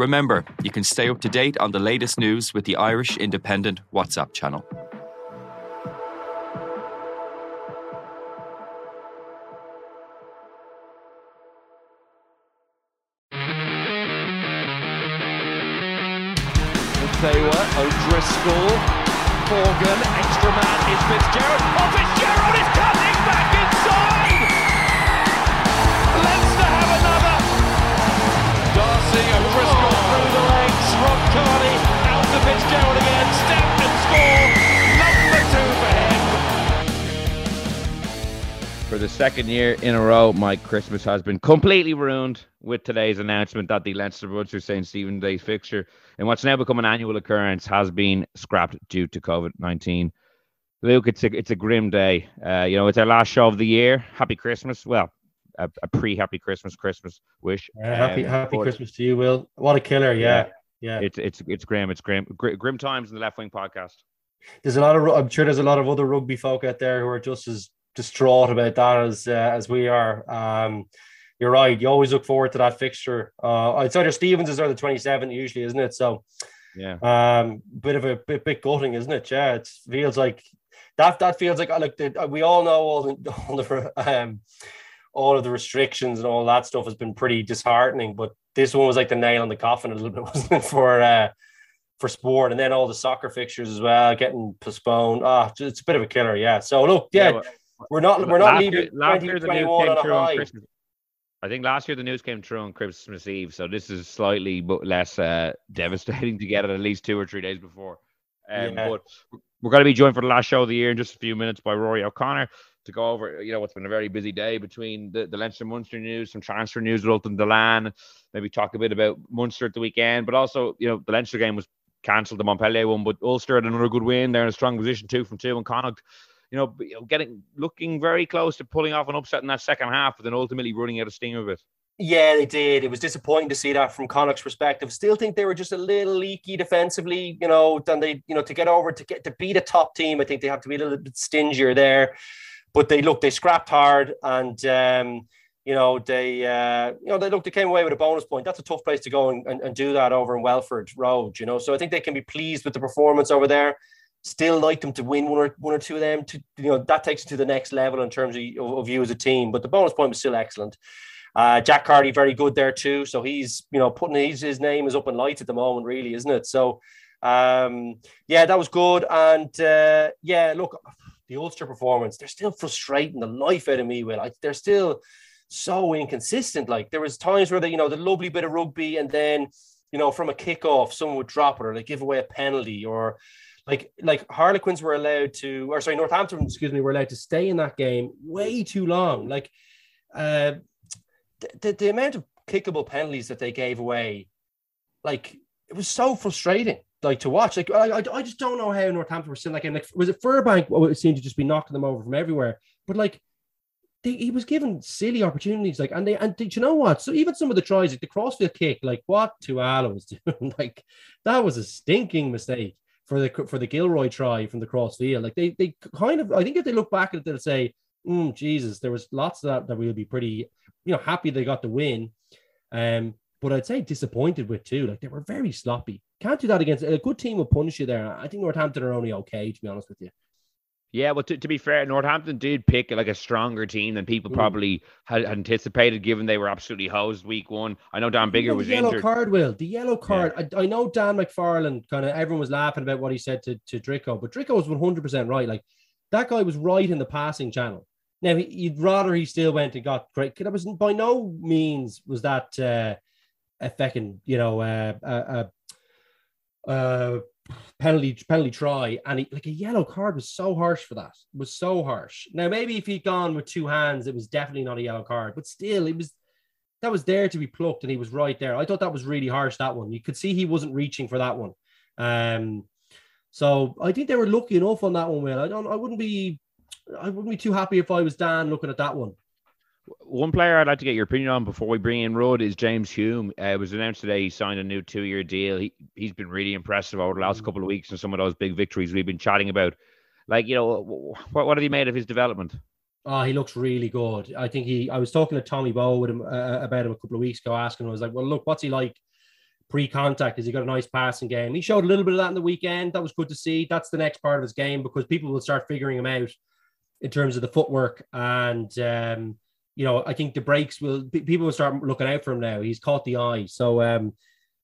Remember, you can stay up to date on the latest news with the Irish Independent WhatsApp channel. You what, O'Driscoll, Morgan, extra man is Fitzgerald out Fitzgerald again, step and score! Number two for him! For the second year in a row, my Christmas has been completely ruined with today's announcement that the Leinster Munster St. Stephen Day fixture, in what's now become an annual occurrence, has been scrapped due to COVID 19. Luke, it's a, it's a grim day. Uh, you know, it's our last show of the year. Happy Christmas. Well, a, a pre happy Christmas Christmas wish. Yeah, happy Um, happy Christmas to you, Will. What a killer! Yeah, yeah. Yeah, it's it's it's grim. It's grim. Grim times in the left wing podcast. There's a lot of. I'm sure there's a lot of other rugby folk out there who are just as distraught about that as uh, as we are. Um, you're right. You always look forward to that fixture. Uh, it's either Stevens or the 27th usually, isn't it? So, Yeah. um, bit of a bit, bit gutting, isn't it? Yeah, it feels like that. That feels like like the, we all know all the all the um all of the restrictions and all that stuff has been pretty disheartening. But this one was like the nail on the coffin a little bit, wasn't it, for uh, for sport? And then all the soccer fixtures as well getting postponed. Ah, it's a bit of a killer, yeah. So look, yeah, well, we're not we're not leaving last year the news came through on. Christmas. I think last year the news came through on Christmas Eve, so this is slightly less uh, devastating to get it at least two or three days before. Um, Yeah. But we're going to be joined for the last show of the year in just a few minutes by Rúaidhrí O'Connor to go over, you know, what's been a very busy day between the, the Leinster Munster news, some transfer news with Ultan Dillane, maybe talk a bit about Munster at the weekend, but also, you know, the Leinster game was cancelled, the Montpellier one, but Ulster had another good win. They're in a strong position, two from two, and Connacht you know, getting looking very close to pulling off an upset in that second half, but then ultimately running out of steam of it. Yeah, they did. It was disappointing to see that from Connacht's perspective. Still think they were just a little leaky defensively, you know, than they, you know, to get over to get to beat a top team. I think they have to be a little bit stingier there. But they look, they scrapped hard and um, you know, they uh, you know, they look they came away with a bonus point. That's a tough place to go and, and, and do that over in Welford Road, you know. So I think they can be pleased with the performance over there. Still like them to win one or one or two of them to you know that takes it to the next level in terms of, of you as a team. But the bonus point was still excellent. Uh, Jack Carty very good there too. So he's you know putting his his name is up in lights at the moment, really, isn't it? So um, yeah, that was good. And uh, yeah, look, the Ulster performance, they're still frustrating the life out of me. Will like they're still so inconsistent. Like there was times where they you know the lovely bit of rugby, and then you know from a kickoff, someone would drop it or they give away a penalty or like like Harlequins were allowed to, or sorry, Northampton, excuse me, were allowed to stay in that game way too long. Like uh, the, the, the amount of kickable penalties that they gave away, like it was so frustrating. Like to watch, like I, I, just don't know how Northampton were still like, like was it Furbank? It seemed to just be knocking them over from everywhere. But like they, he was given silly opportunities, like and they and did you know what? So even some of the tries, like the crossfield kick, like what Tuala was doing, like that was a stinking mistake for the for the Gilroy try from the crossfield. Like they they kind of, I think if they look back at it, they'll say, mm, Jesus, there was lots of that that we'll be pretty, you know, happy they got the win. Um, but I'd say disappointed with too. Like they were very sloppy. Can't do that against a good team will punish you there. I think Northampton are only okay, to be honest with you. Yeah, well, to, to be fair, Northampton did pick like a stronger team than people Mm. probably had anticipated, given they were absolutely hosed week one. I know Dan Bigger the was yellow injured. card, Will. The yellow card. I, I know Dan McFarland kind of everyone was laughing about what he said to, to Drico, but Drico was 100% right. Like that guy was right in the passing channel. Now, he, you'd rather he still went and got great. That was by no means was that uh, a fucking, you know, uh, uh, uh, uh, penalty penalty try, and he, like a yellow card was so harsh for that. It was so harsh. Now maybe if he'd gone with two hands, it was definitely not a yellow card, but still, it was that was there to be plucked, and he was right there. I thought that was really harsh. That one, you could see he wasn't reaching for that one. Um, so I think they were lucky enough on that one. Will I don't? I wouldn't be. I wouldn't be too happy if I was Dan looking at that one. One player I'd like to get your opinion on before we bring in Rud is James Hume. Uh, it was announced today he signed a new two-year deal. He he's been really impressive over the last couple of weeks and some of those big victories we've been chatting about. Like you know, what what have you made of his development? Oh, he looks really good. I think he. I was talking to Tommy Bowe with him uh, about him a couple of weeks ago, asking him. I was like, "Well, look, what's he like pre-contact? Has he got a nice passing game?" He showed a little bit of that in the weekend. That was good to see. That's the next part of his game because people will start figuring him out in terms of the footwork and. Um, you know, I think the breaks will people will start looking out for him now. He's caught the eye, so um,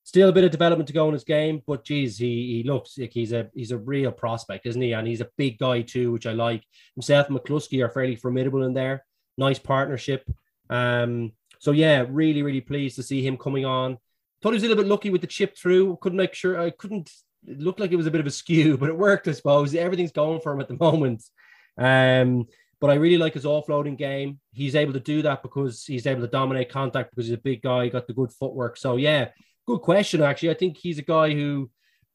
still a bit of development to go in his game. But geez, he he looks like he's a he's a real prospect, isn't he? And he's a big guy too, which I like. Himself and McCloskey are fairly formidable in there. Nice partnership. Um, so yeah, really really pleased to see him coming on. Thought he was a little bit lucky with the chip through. Couldn't make sure. I couldn't. It looked like it was a bit of a skew, but it worked, I suppose. Everything's going for him at the moment. Um, but I really like his offloading game. He's able to do that because he's able to dominate contact because he's a big guy, he got the good footwork. So yeah, good question. Actually, I think he's a guy who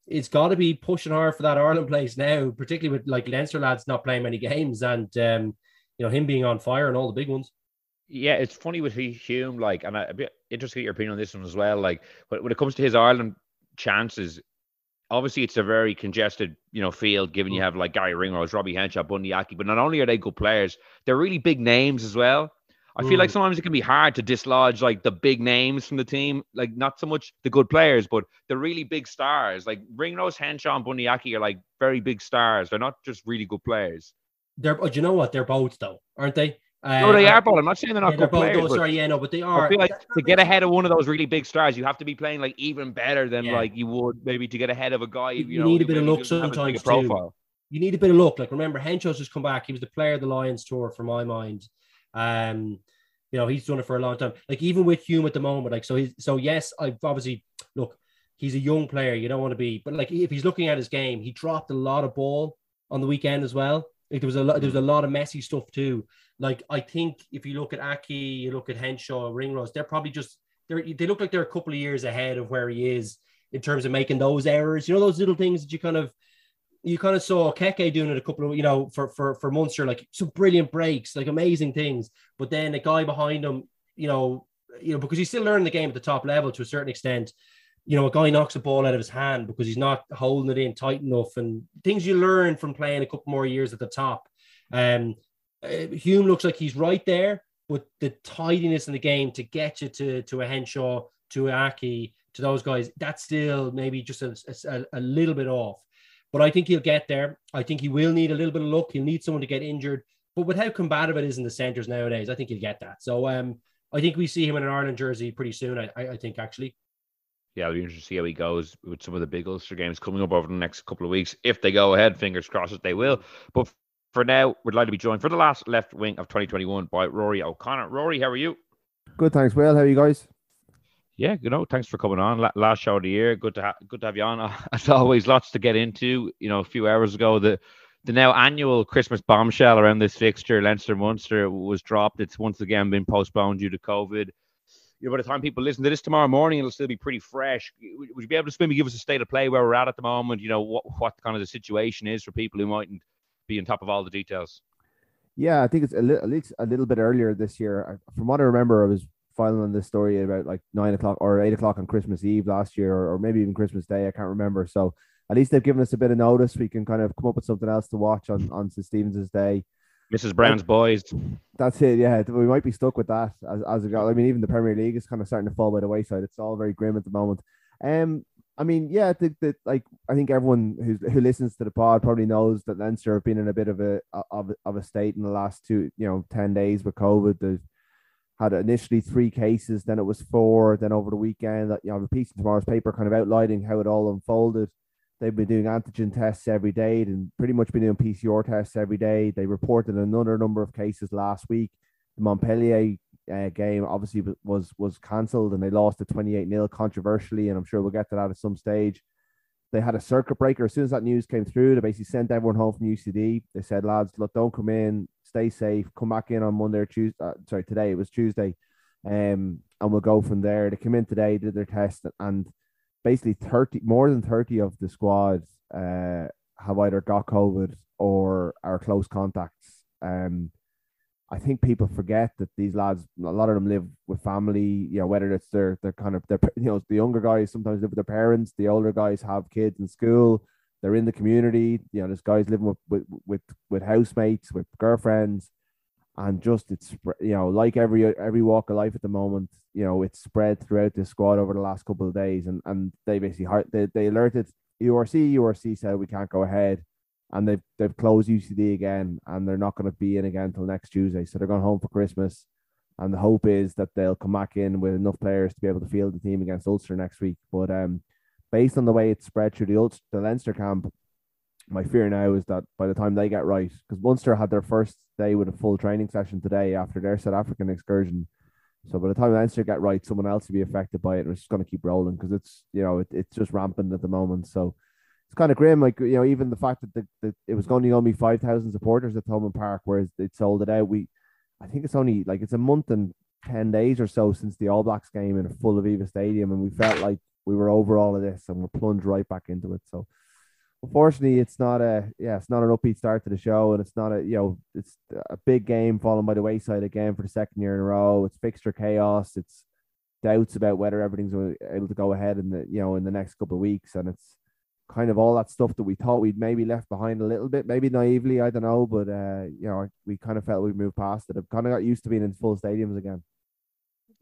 it's got to be pushing hard for that Ireland place now, particularly with like Leinster lads not playing many games and um, you know him being on fire and all the big ones. Yeah, it's funny with Hume, like, and I'd be interested get your opinion on this one as well. Like, but when it comes to his Ireland chances, obviously it's a very congested, you know, field given you mm. have like Garry Ringrose, Robbie Henshaw, Bundee Aki, but not only are they good players, they're really big names as well. I feel like mm. sometimes it can be hard to dislodge like the big names from the team, like not so much the good players, but the really big stars. Like Ringrose, Henshaw, and Bundee Aki are like very big stars. They're not just really good players. They're, but you know what? They're both though, aren't they? Uh, no, they are, but I'm not saying they're not yeah, good they're players. Sorry, yeah, no, but they are. I feel like to get ahead of one of those really big stars, you have to be playing like even better than yeah. like you would maybe to get ahead of a guy. You, you know, need a bit of luck sometimes too. You need a bit of luck. Like remember, Henshaw's just come back. He was the player of the Lions tour, for my mind. Um, you know, he's done it for a long time. Like even with Hume at the moment, like so he's so yes, I've obviously look, he's a young player. You don't want to be, but like if he's looking at his game, he dropped a lot of ball on the weekend as well. Like there was a lot, there was a lot of messy stuff too. Like I think if you look at Aki, you look at Henshaw, Ringrose, they're probably just they they look like they're a couple of years ahead of where he is in terms of making those errors. You know those little things that you kind of you kind of saw Keke doing it a couple of you know for for for Munster like some brilliant breaks, like amazing things. But then a guy behind him, you know, you know because he's still learning the game at the top level to a certain extent. You know, a guy knocks a ball out of his hand because he's not holding it in tight enough, and things you learn from playing a couple more years at the top. Um, Hume looks like he's right there, but the tidiness in the game to get you to to a Henshaw, to a Aki, to those guys, that's still maybe just a, a, a, little bit off. But I think he'll get there. I think he will need a little bit of luck. He'll need someone to get injured. But with how combative it is in the centres nowadays, I think he'll get that. So um, I think we see him in an Ireland jersey pretty soon. I, I, think actually. Yeah, it'll be interesting to see how he goes with some of the big Ulster games coming up over the next couple of weeks. If they go ahead, fingers crossed they will. But for now, we'd like to be joined for the last left wing of 2021 by Rúaidhrí O'Connor. Rúaidhrí, how are you? Good, thanks. Well, how are you guys? Yeah, you know, thanks for coming on. Last show of the year, good to ha- good to have you on. As always, lots to get into. You know, a few hours ago, the the now annual Christmas bombshell around this fixture, Leinster Munster, was dropped. It's once again been postponed due to COVID. You know, by the time people listen to this tomorrow morning, it'll still be pretty fresh. Would you be able to maybe give us a state of play where we're at at the moment? You know, what what kind of the situation is for people who mightn't be on top of all the details. Yeah, I think it's a little, at least a little bit earlier this year. From what I remember, I was filing on this story about like nine o'clock or eight o'clock on Christmas Eve last year, or, or maybe even Christmas Day. I can't remember. So at least they've given us a bit of notice. We can kind of come up with something else to watch on on St. Stephen's Day. Mrs. Brown's boys. That's it. Yeah, we might be stuck with that as as it goes. I mean, even the Premier League is kind of starting to fall by the wayside. It's all very grim at the moment. Um, I mean, yeah, I think that like I think everyone who who listens to the pod probably knows that Leinster have been in a bit of a of, of a state in the last two you know ten days with COVID. They've had initially three cases, then it was four, then over the weekend. That You know, the piece in tomorrow's paper kind of outlining how it all unfolded. They've been doing antigen tests every day and pretty much been doing PCR tests every day. They reported another number of cases last week. The Montpellier uh, game obviously was was cancelled and they lost to 28 0 controversially and I'm sure we'll get to that at some stage they had a circuit breaker as soon as that news came through. They basically sent everyone home from UCD. They said, lads, look, don't come in, stay safe, come back in on Monday or Tuesday. Uh, sorry, today it was Tuesday, um, and we'll go from there. They came in today, did their test, and basically thirty more than thirty of the squad uh, have either got COVID or are close contacts. Um, I think people forget that these lads, a lot of them live with family, you know, whether it's their, their kind of, their, you know, the younger guys sometimes live with their parents, the older guys have kids in school, they're in the community, you know, there's guys living with, with, with, with housemates, with girlfriends, and just it's, you know, like every, every walk of life at the moment, you know, it's spread throughout the squad over the last couple of days, and, and they basically, they, they alerted URC, URC said we can't go ahead and they've they've closed UCD again, and they're not going to be in again until next Tuesday. So they're going home for Christmas, and the hope is that they'll come back in with enough players to be able to field the team against Ulster next week. But um, based on the way it's spread through the Ulster, the Leinster camp, my fear now is that by the time they get right, because Munster had their first day with a full training session today after their South African excursion. So by the time Leinster get right, someone else will be affected by it, and it's just going to keep rolling because it's you know it, it's just rampant at the moment. So it's kind of grim. Like you know, even the fact that the, the it was only only five thousand supporters at Thomond Park, whereas they sold it out. We, I think it's only like it's a month and ten days or so since the All Blacks game in a full Aviva Stadium, and we felt like we were over all of this and we're plunged right back into it. So, unfortunately, it's not a yeah, it's not an upbeat start to the show, and it's not a you know, it's a big game falling by the wayside again for the second year in a row. It's fixture chaos. It's doubts about whether everything's able to go ahead in the you know in the next couple of weeks, and it's kind of all that stuff that we thought we'd maybe left behind a little bit, maybe naively, I don't know, but uh, you know, we kind of felt we moved past it. I've kind of got used to being in full stadiums again.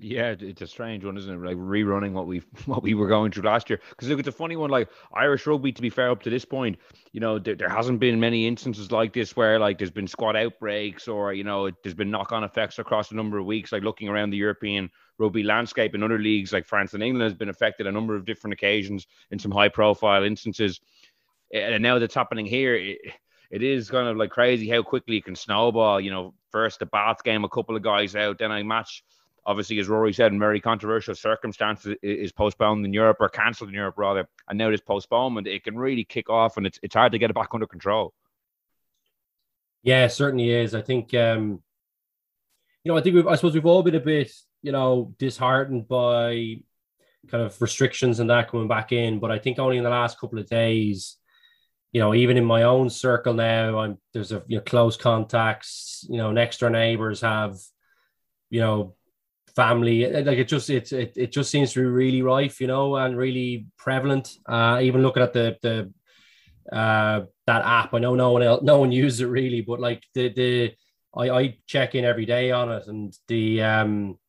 Yeah, it's a strange one, isn't it? Like rerunning what we what we were going through last year. Because look, it's a funny one. Like Irish rugby, to be fair, up to this point, you know, there, there hasn't been many instances like this where like there's been squad outbreaks or you know there's been knock on effects across a number of weeks. Like looking around the European rugby landscape in other leagues like France and England has been affected a number of different occasions in some high profile instances. And now that's happening here. It, it is kind of like crazy how quickly it can snowball. You know, first the Bath game, a couple of guys out, then I match. Obviously, as Rúaidhrí said, in very controversial circumstances, is postponed in Europe or cancelled in Europe rather, and now this postponement, it can really kick off, and it's it's hard to get it back under control. Yeah, certainly is. I think um, you know, I think we've, I suppose we've all been a bit you know, disheartened by kind of restrictions and that coming back in. But I think only in the last couple of days, you know, even in my own circle now, I'm there's a you know close contacts, you know, next door neighbors have, you know, family. Like it just it it, it just seems to be really rife, you know, and really prevalent. Uh, even looking at the the uh that app, I know no one else, no one uses it really, but like the the I, I check in every day on it, and the um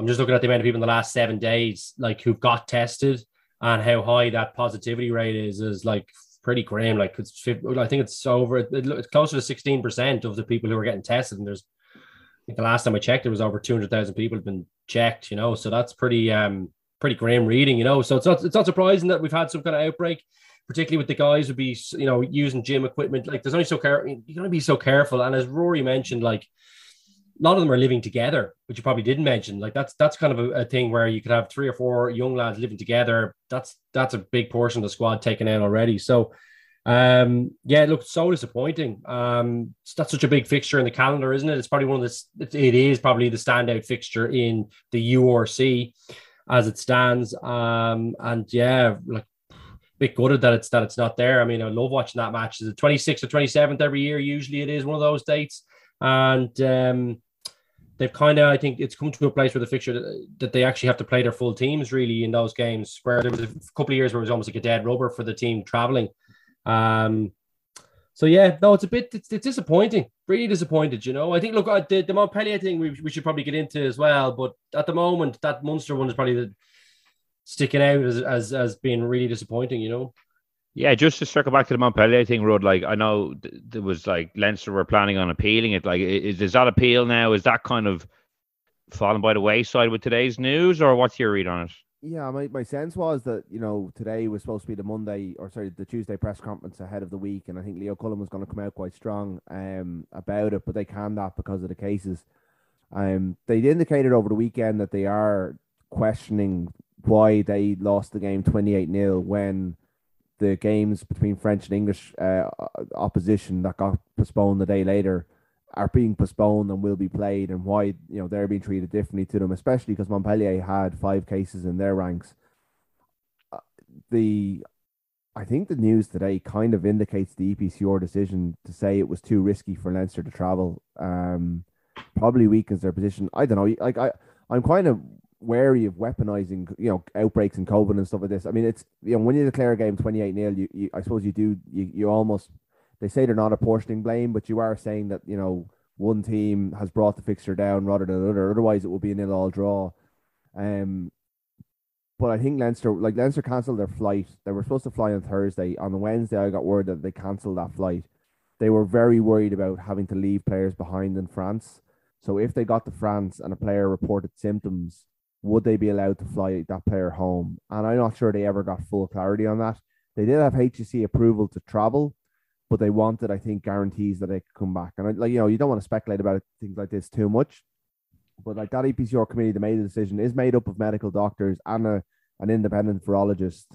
I'm just looking at the amount of people in the last seven days, like who've got tested and how high that positivity rate is, is like pretty grim. Like it's, I think it's over, it's closer to 16% of the people who are getting tested. And there's, the last time I checked, there was over 200,000 people have been checked, you know, so that's pretty, um, pretty grim reading, you know. So it's not, it's not surprising that we've had some kind of outbreak, particularly with the guys who be, you know, using gym equipment. Like there's only so care, you're going to be so careful. And as Rúaidhrí mentioned, like, a lot of them are living together, which you probably didn't mention. Like that's that's kind of a, a, thing where you could have three or four young lads living together. That's that's a big portion of the squad taken out already. So um yeah, it looked so disappointing. Um that's such a big fixture in the calendar, isn't it? It's probably one of the it is probably the standout fixture in the URC as it stands. Um and yeah, like bit gutted that it's that it's not there. I mean, I love watching that match. Is it 26th or 27th every year? Usually it is one of those dates. And um they've kind of, I think it's come to a place where the fixture that, that, they actually have to play their full teams really in those games. Where there was a couple of years where it was almost like a dead rubber for the team traveling. Um, so yeah, no, it's a bit it's, it's disappointing, really disappointed. You know, I think look the, the Montpellier thing we, we should probably get into as well, but at the moment that Munster one is probably the, sticking out as, as as being really disappointing. You know. Yeah, just to circle back to the Montpellier thing, Rod. Like I know th- there was like Leinster were planning on appealing it. Like, is, is that appeal now? Is that kind of fallen by the wayside with today's news, or what's your read on it? Yeah, my, my sense was that you know today was supposed to be the Monday or sorry the Tuesday press conference ahead of the week, and I think Leo Cullen was going to come out quite strong um about it, but they canned that because of the cases. Um, they indicated over the weekend that they are questioning why they lost the game twenty eight 0 when the games between French and English uh, opposition that got postponed the day later are being postponed and will be played, and why you know they're being treated differently to them, especially because Montpellier had five cases in their ranks. Uh, the I think the news today kind of indicates the EPCR decision to say it was too risky for Leinster to travel. Um, probably weakens their position. I don't know. Like I, I'm kind of wary of weaponizing, you know, outbreaks in COVID and stuff like this. I mean, it's you know when you declare a game 28 nil, you, you I suppose you do you, you almost they say they're not apportioning blame, but you are saying that you know one team has brought the fixture down rather than another. Otherwise, it will be a nil all draw. Um, but I think Leinster, like Leinster, cancelled their flight. They were supposed to fly on Thursday. On Wednesday, I got word that they cancelled that flight. They were very worried about having to leave players behind in France. So if they got to France and a player reported symptoms, would they be allowed to fly that player home? And I'm not sure they ever got full clarity on that. They did have HSE approval to travel, but they wanted, I think, guarantees that they could come back. And I, like you know, you don't want to speculate about things like this too much. But like that EPCR committee that made the decision is made up of medical doctors and a, an independent virologist.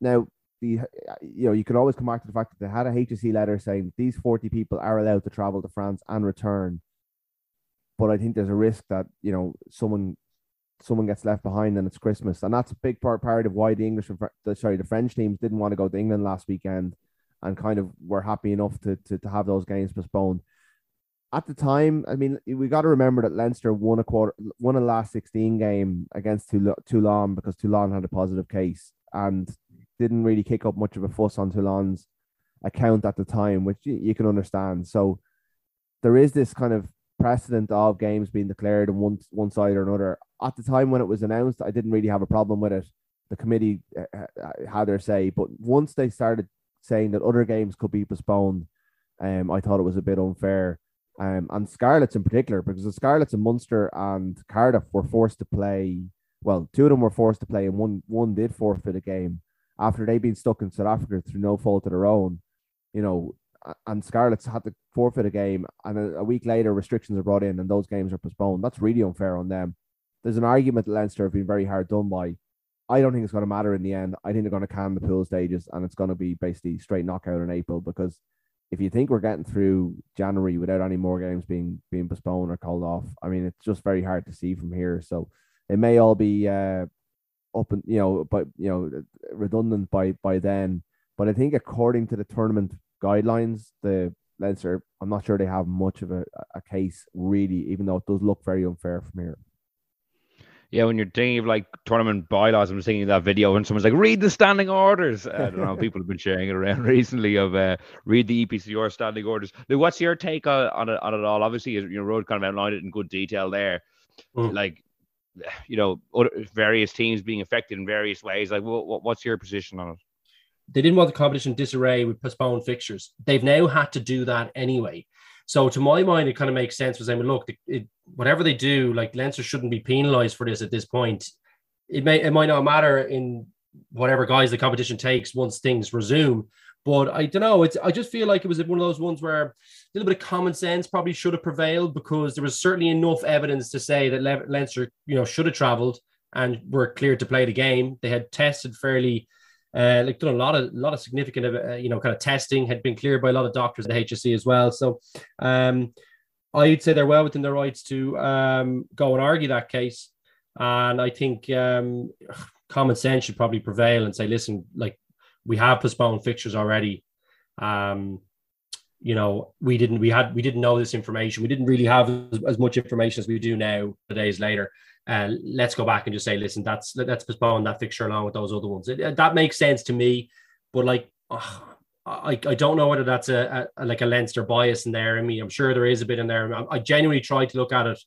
Now, the you know, you can always come back to the fact that they had a HSE letter saying these 40 people are allowed to travel to France and return. But I think there's a risk that, you know, someone someone gets left behind and it's Christmas. And that's a big part, part of why the English and sorry, the French teams didn't want to go to England last weekend and kind of were happy enough to, to, to have those games postponed. At the time, I mean, we got to remember that Leinster won a quarter, won a last 16 game against Toulon because Toulon had a positive case and didn't really kick up much of a fuss on Toulon's account at the time, which you can understand. So there is this kind of precedent of games being declared on one one side or another. At the time when it was announced, I didn't really have a problem with it. The committee uh, uh, had their say, but once they started saying that other games could be postponed, um, I thought it was a bit unfair. Um, and Scarlets in particular, because the Scarlets and Munster and Cardiff were forced to play. Well, two of them were forced to play, and one one did forfeit a game after they'd been stuck in South Africa through no fault of their own. You know, and Scarlets had to forfeit a game, and a, a, week later restrictions are brought in, and those games are postponed. That's really unfair on them. There's an argument that Leinster have been very hard done by. I don't think it's going to matter in the end. I think they're going to can the pool stages, and it's going to be basically straight knockout in April. Because if you think we're getting through January without any more games being being postponed or called off, I mean it's just very hard to see from here. So it may all be uh, up and you know, but you know, redundant by by then. But I think according to the tournament guidelines, the Leinster, I'm not sure they have much of a, a case really, even though it does look very unfair from here. Yeah, when you're thinking of like tournament bylaws, I'm thinking that video and someone's like, read the standing orders. I don't know, people have been sharing it around recently of uh, read the EPCR standing orders. Now, what's your take on, on, it, on it all? Obviously, your road kind of outlined it in good detail there. Mm. Like, you know, various teams being affected in various ways. Like, what, what's your position on it? They didn't want the competition disarray with postponed fixtures. They've now had to do that anyway. So to my mind, it kind of makes sense for saying, well, look, it, whatever they do, like Leinster shouldn't be penalised for this at this point. It may it might not matter in whatever guys the competition takes once things resume. But I don't know. It's I just feel like it was one of those ones where a little bit of common sense probably should have prevailed because there was certainly enough evidence to say that Le- Leinster, you know, should have travelled and were cleared to play the game. They had tested fairly uh, like done a lot of lot of significant uh, you know kind of testing had been cleared by a lot of doctors at HSE as well. So um, I'd say they're well within their rights to um, go and argue that case. And I think um, common sense should probably prevail and say, listen, like we have postponed fixtures already. Um, you know, we didn't we had we didn't know this information. We didn't really have as, as much information as we do now. Days later, uh, let's go back and just say, listen, that's let's postpone that fixture along with those other ones. It, that makes sense to me, but like, oh, I, I don't know whether that's a, a, like a Leinster bias in there. I mean, I'm sure there is a bit in there. I, I genuinely tried to look at it,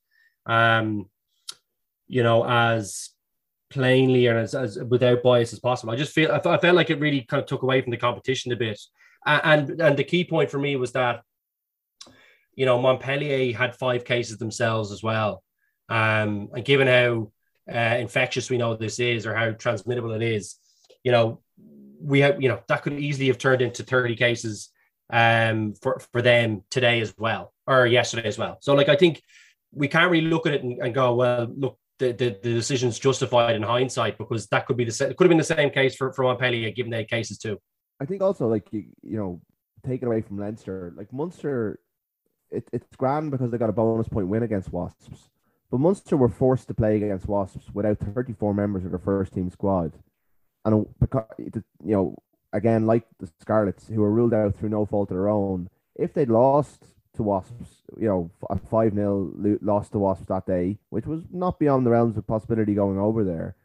um, you know, as plainly and as, as without bias as possible. I just feel I, felt like it really kind of took away from the competition a bit, and, and the key point for me was that, you know, Montpellier had five cases themselves as well. Um, and given how uh, infectious we know this is or how transmittable it is, you know, we have, you know, that could easily have turned into 30 cases um, for, for them today as well, or yesterday as well. So, like, I think we can't really look at it and, and go, well, look, the, the, the decision's justified in hindsight because that could be the it could have been the same case for for Montpellier given their cases too. I think also like you, you know, taken away from Leinster, like Munster, it, it's grand because they got a bonus point win against Wasps. But Munster were forced to play against Wasps without 34 members of their first team squad. And uh, because, you know, again, like the Scarlets, who were ruled out through no fault of their own, if they'd lost to Wasps, you know, a 5 0 loss to Wasps that day, which was not beyond the realms of possibility going over there.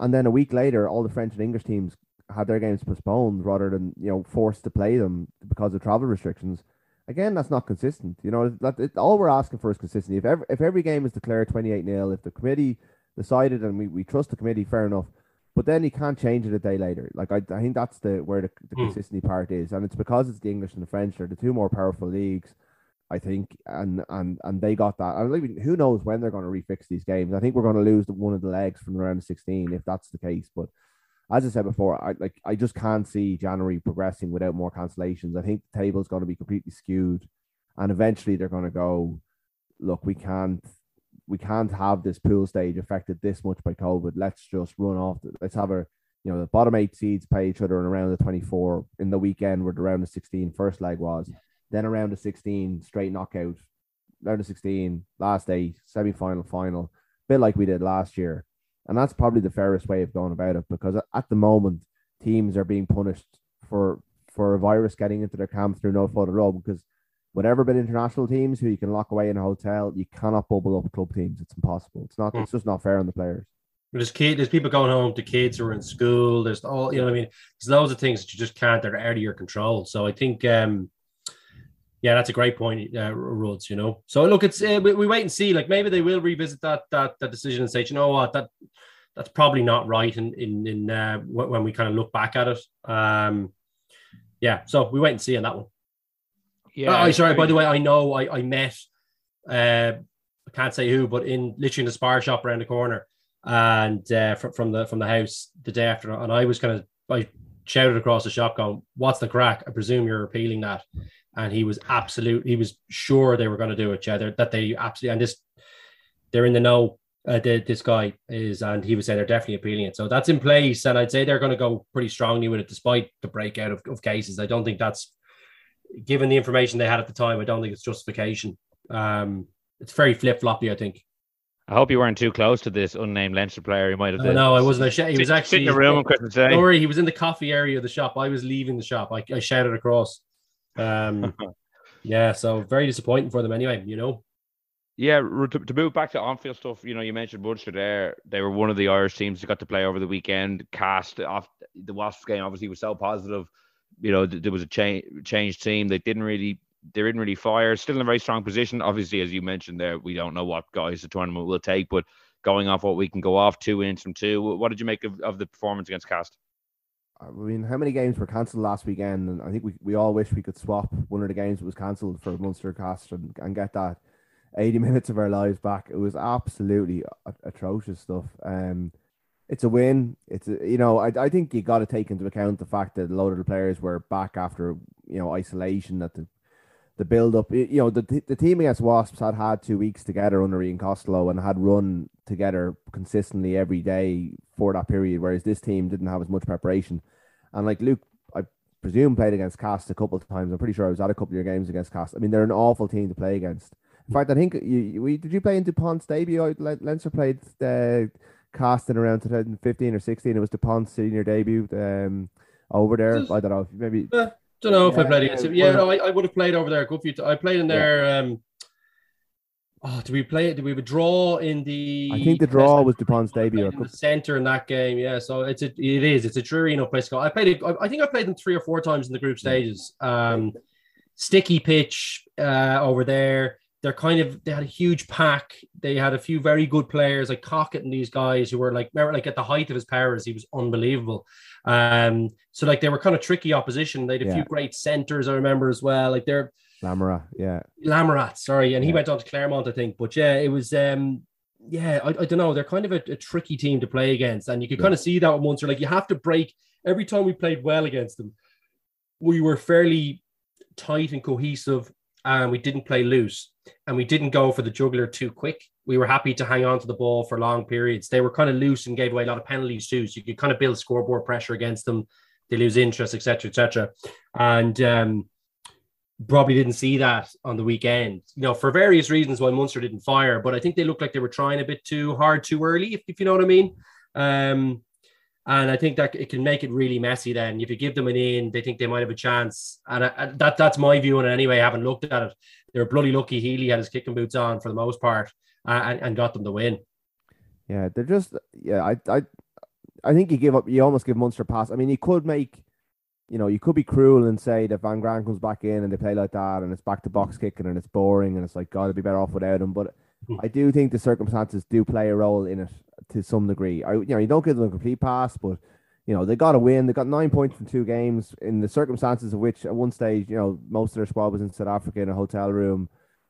And then a week later, all the French and English teams had their games postponed rather than, you know, forced to play them because of travel restrictions. Again, that's not consistent. You know, that it, all we're asking for is consistency. If every, if every game is declared 28 0, if the committee decided and we, we trust the committee, fair enough. But then you can't change it a day later. Like I, I think that's the where the, the mm. consistency part is, and it's because it's the English and the French are the two more powerful leagues, I think, and and and they got that. And like, who knows when they're going to refix these games? I think we're going to lose one of the legs from around 16 if that's the case. But as I said before, I like I just can't see January progressing without more cancellations. I think the table is going to be completely skewed, and eventually they're going to go, look, we can't we can't have this pool stage affected this much by COVID. Let's just run off. The, let's have a you know the bottom eight seeds play each other in around the 24 in the weekend where the round of 16 first leg was. Then around the 16 straight knockout, round of 16 last eight semi final final, bit like we did last year. And that's probably the fairest way of going about it because at the moment teams are being punished for for a virus getting into their camp through no fault of their own because whatever been international teams who you can lock away in a hotel, you cannot bubble up club teams. It's impossible. It's not. It's hmm. just not fair on the players. There's kid, there's people going home to kids who are in school. There's all you know. I mean, there's loads of things that you just can't. They're out of your control. So I think, um, yeah, that's a great point, uh, Rhodes. You know. So look, it's uh, we, we, wait and see. Like maybe they will revisit that that that decision and say, you know what, that that's probably not right. In in in uh, when we kind of look back at it. Um, yeah. So we wait and see on that one. Yeah. Oh, sorry. By the way, I know I, I met, uh, I can't say who, but in literally in the spar shop around the corner, and uh, from, from the from the house the day after, and I was kind of I shouted across the shop, going, "What's the crack?" I presume you're appealing that, and he was absolute. He was sure they were going to do it, yeah. That they absolutely and this, they're in the know. Uh, the, this guy is, and he was saying they're definitely appealing it. So that's in place, and I'd say they're going to go pretty strongly with it, despite the breakout of, of cases. I don't think that's given the information they had at the time, I don't think it's justification. Um, it's very flip floppy, I think. I hope you weren't too close to this unnamed Leinster player. He might have. Oh, no, I wasn't. He was actually in the room on Christmas Day. Don't worry, he was in the coffee area of the shop. I was leaving the shop. I, I shouted across. Um, yeah, so very disappointing for them anyway. You know. Yeah, to, to move back to on-field stuff, you know, you mentioned Munster there. They were one of the Irish teams that got to play over the weekend. Cast off the Wasps game obviously was so positive you know, there was a change change team. They didn't really they didn't really fire. Still in a very strong position. Obviously, as you mentioned there, we don't know what guys the tournament will take, but going off what we can go off, two wins from two. What did you make of, of the performance against Castres? I mean, how many games were cancelled last weekend? And I think we, we all wish we could swap one of the games that was cancelled for Munster Castres and, and get that 80 minutes of our lives back. It was absolutely atrocious stuff. Um, it's a win. It's a, you know I, I think you got to take into account the fact that a lot of the players were back after you know isolation that the the build up you know the the team against Wasps had had two weeks together under Ian Costello and had run together consistently every day for that period, whereas this team didn't have as much preparation. And like Luke, I presume played against Castres a couple of times. I'm pretty sure I was at a couple of your games against Castres. I mean, they're an awful team to play against. In fact, I think you, we did you play in Dupont's debut? Leinster played the casting around 2015 or 16. It was Dupont's senior debut um, over there. I don't know. Maybe. Don't know if I played against him. Yeah, no, I, I would have played over there a good few times. I played in there. Yeah. Um, oh, did we play it? Did we have a draw in the? I think the draw was Dupont's debut. In the center in that game, yeah. So it's a, it is. It's a dreary enough place to go. I played it. I think I played them three or four times in the group stages. Um, sticky pitch uh, over there they're kind of they had a huge pack. They had a few very good players like Kockott and these guys who were like like at the height of his powers. He was unbelievable. Um, so like they were kind of tricky opposition. They had a yeah. few great centers I remember as well. Like they're Lamara, yeah, Lamerat, sorry, and yeah. he went on to Clermont, I think. But yeah, it was um, yeah, I, I don't know. They're kind of a, a, tricky team to play against, and you could yeah. kind of see that with Munster. Like you have to break every time we played well against them. We were fairly tight and cohesive and we didn't play loose and we didn't go for the juggler too quick. We were happy to hang on to the ball for long periods. They were kind of loose and gave away a lot of penalties too. So you could kind of build scoreboard pressure against them. They lose interest, etc., etc. And um, probably didn't see that on the weekend. You know, for various reasons why Munster didn't fire, but I think they looked like they were trying a bit too hard too early, if, if you know what I mean. Um, and I think that it can make it really messy. Then, if you give them an in, they think they might have a chance. And I, that that's my view on it anyway. I haven't looked at it. They were bloody lucky. Healy had his kicking boots on for the most part, and, and got them the win. Yeah, they're just yeah. I I I think you give up. You almost give Munster a pass. I mean, you could make you know, you could be cruel and say that Van Graan comes back in and they play like that and it's back to box kicking and it's boring and it's like, God, it'd be better off without him. But hmm. I do think the circumstances do play a role in it to some degree. I, you know, you don't give them a complete pass, but you know they got to win. They got nine points from two games in the circumstances of which at one stage, you know, most of their squad was in South Africa in a hotel room.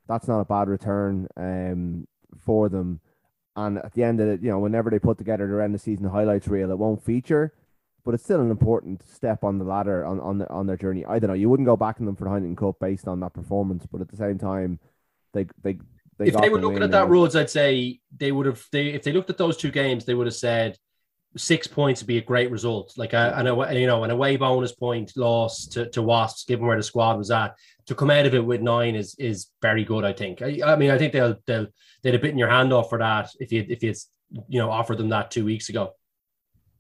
That's not a bad return um, for them. And at the end of it, you know, whenever they put together their end of season highlights reel, it won't feature but it's still an important step on the ladder on on, the, on their journey. I don't know. You wouldn't go back in them for the Heineken Cup based on that performance, but at the same time, they they. they if they were looking at that, Rhodes, I'd say they would have. They if they looked at those two games, they would have said six points would be a great result. Like a, an away, you know, an away bonus point loss to, to Wasps, given where the squad was at. To come out of it with nine is is very good. I think. I, I mean, I think they'll they'll they'd have bitten your hand off for that if you if you you know offered them that two weeks ago.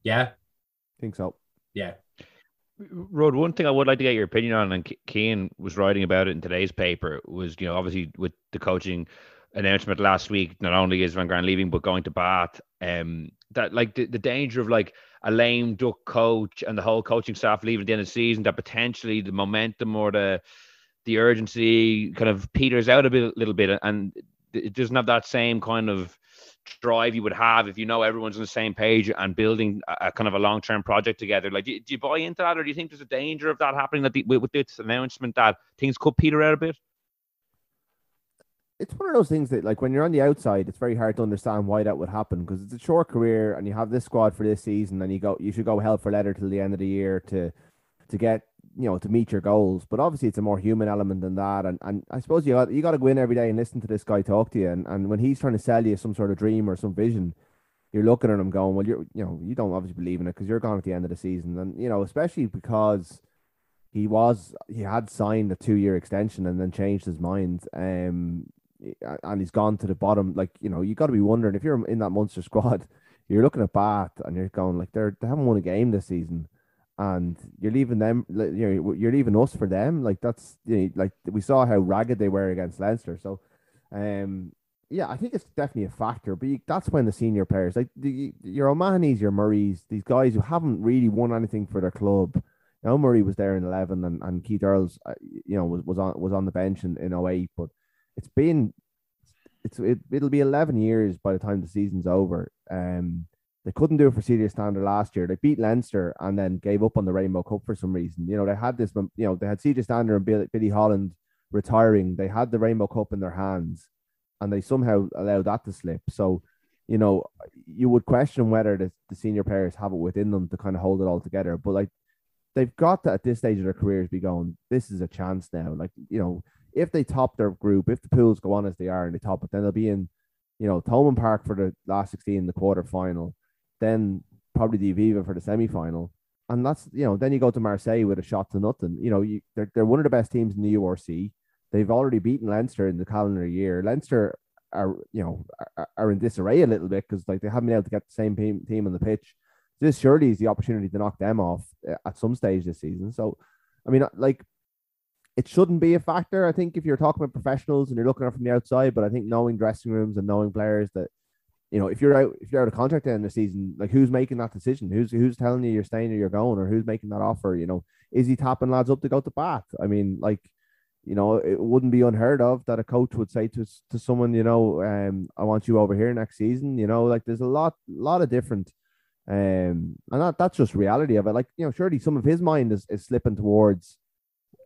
Yeah think so. Yeah. Rod, one thing I would like to get your opinion on, and Keane was writing about it in today's paper, was you know obviously with the coaching announcement last week, not only is Van Graan leaving, but going to Bath, um, that like the, the danger of like a lame duck coach and the whole coaching staff leaving at the end of the season, that potentially the momentum or the the urgency kind of peters out a bit, little bit, and it doesn't have that same kind of drive you would have if you know everyone's on the same page and building a, a kind of a long term project together. Like, do, do, you buy into that, or do you think there's a danger of that happening that the, with, with this announcement that things could peter out a bit? It's one of those things that, like, when you're on the outside, it's very hard to understand why that would happen because it's a short career and you have this squad for this season, and you go, you should go hell for leather till the end of the year to to get you know to meet your goals. But obviously, it's a more human element than that. And and I suppose you got you got to go in every day and listen to this guy talk to you. And and when he's trying to sell you some sort of dream or some vision, you're looking at him going, well, you're you know you don't obviously believe in it because you're gone at the end of the season. And you know especially because he was he had signed a two year extension and then changed his mind. Um, and he's gone to the bottom. Like you know, you got to be wondering if you're in that monster squad, you're looking at Bath and you're going like they're they haven't won a game this season. And you're leaving them you know you're leaving us for them. Like that's you know, like we saw how ragged they were against Leinster. So um yeah I think it's definitely a factor but you, that's when the senior players like the, your O'Mahony's your Murrays these guys who haven't really won anything for their club. Now Murray was there in 11 and, and Keith Earls uh, you know was, was on was on the bench in, in 08 but it's been it's it, it'll be 11 years by the time the season's over um they couldn't do it for CJ Stander last year. They beat Leinster and then gave up on the Rainbow Cup for some reason. You know, they had this, you know, they had CJ Stander and Billy, Billy Holland retiring. They had the Rainbow Cup in their hands and they somehow allowed that to slip. So, you know, you would question whether the, the senior players have it within them to kind of hold it all together. But like, they've got to, at this stage of their careers, be going, this is a chance now. Like, you know, if they top their group, if the pools go on as they are and they top it, then they'll be in, you know, Thomond Park for the last 16 in the quarter final then probably the Aviva for the semi final. And that's you know, then you go to Marseille with a shot to nothing. You know, you they're they're one of the best teams in the URC. They've already beaten Leinster in the calendar year. Leinster are you know are, are in disarray a little bit because like they haven't been able to get the same team, team on the pitch. This surely is the opportunity to knock them off uh, at some stage this season. So, I mean, uh, like it shouldn't be a factor. I think if you're talking about professionals and you're looking at from the outside, but I think knowing dressing rooms and knowing players that you know, if you're out if you're out of contract in the season, like who's making that decision? Who's who's telling you you're staying or you're going, or who's making that offer? You know, is he tapping lads up to go to Bath? I mean, like, you know, it wouldn't be unheard of that a coach would say to to someone, you know, um, I want you over here next season. You know, like there's a lot lot of different um and that, that's just reality of it. Like, you know, surely some of his mind is, is slipping towards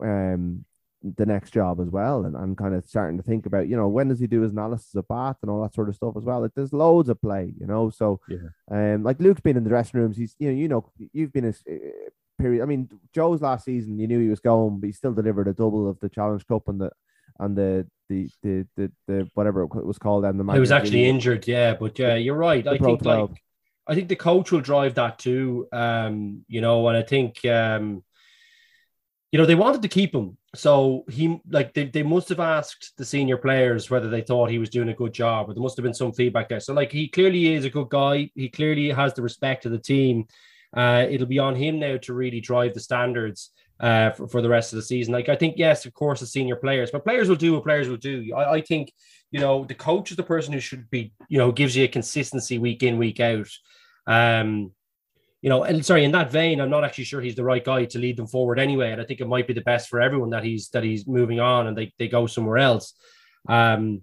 um the next job as well. And, I'm kind of starting to think about you know when does he do his analysis of Bath and all that sort of stuff as well? Like there's loads of play you know? So yeah. um like Luke's been in the dressing rooms. He's you know you know you've been a uh, period I mean Joe's last season you knew he was going but he still delivered a double of the Challenge Cup and the and the the the the, the whatever it was called and the he was actually injured yeah but yeah you're right. The I think 12. like I think the coach will drive that too um you know and I think um you know they wanted to keep him. So he like they, they must have asked the senior players whether they thought he was doing a good job or there must have been some feedback there. So like he clearly is a good guy. He clearly has the respect of the team. Uh it'll be on him now to really drive the standards uh for, for the rest of the season. Like i think yes of course the senior players but players will do what players will do. I, I think you know the coach is the person who should be you know gives you a consistency week in week out. Um you know, and sorry, in that vein, I'm not actually sure he's the right guy to lead them forward anyway. And I think it might be the best for everyone that he's that he's moving on and they, they go somewhere else. Um,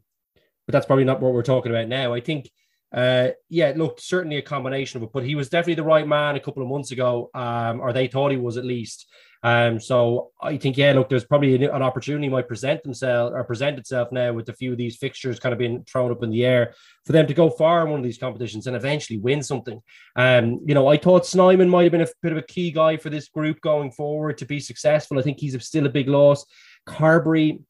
but that's probably not what we're talking about now. I think uh yeah, look, certainly a combination of it, but he was definitely the right man a couple of months ago, um, or they thought he was at least. Um, so I think, yeah, look, there's probably an, opportunity might present themselves or present itself now with a few of these fixtures kind of being thrown up in the air for them to go far in one of these competitions and eventually win something. Um, you know, I thought Snyman might have been a bit of a key guy for this group going forward to be successful. I think he's still a big loss. Carbery,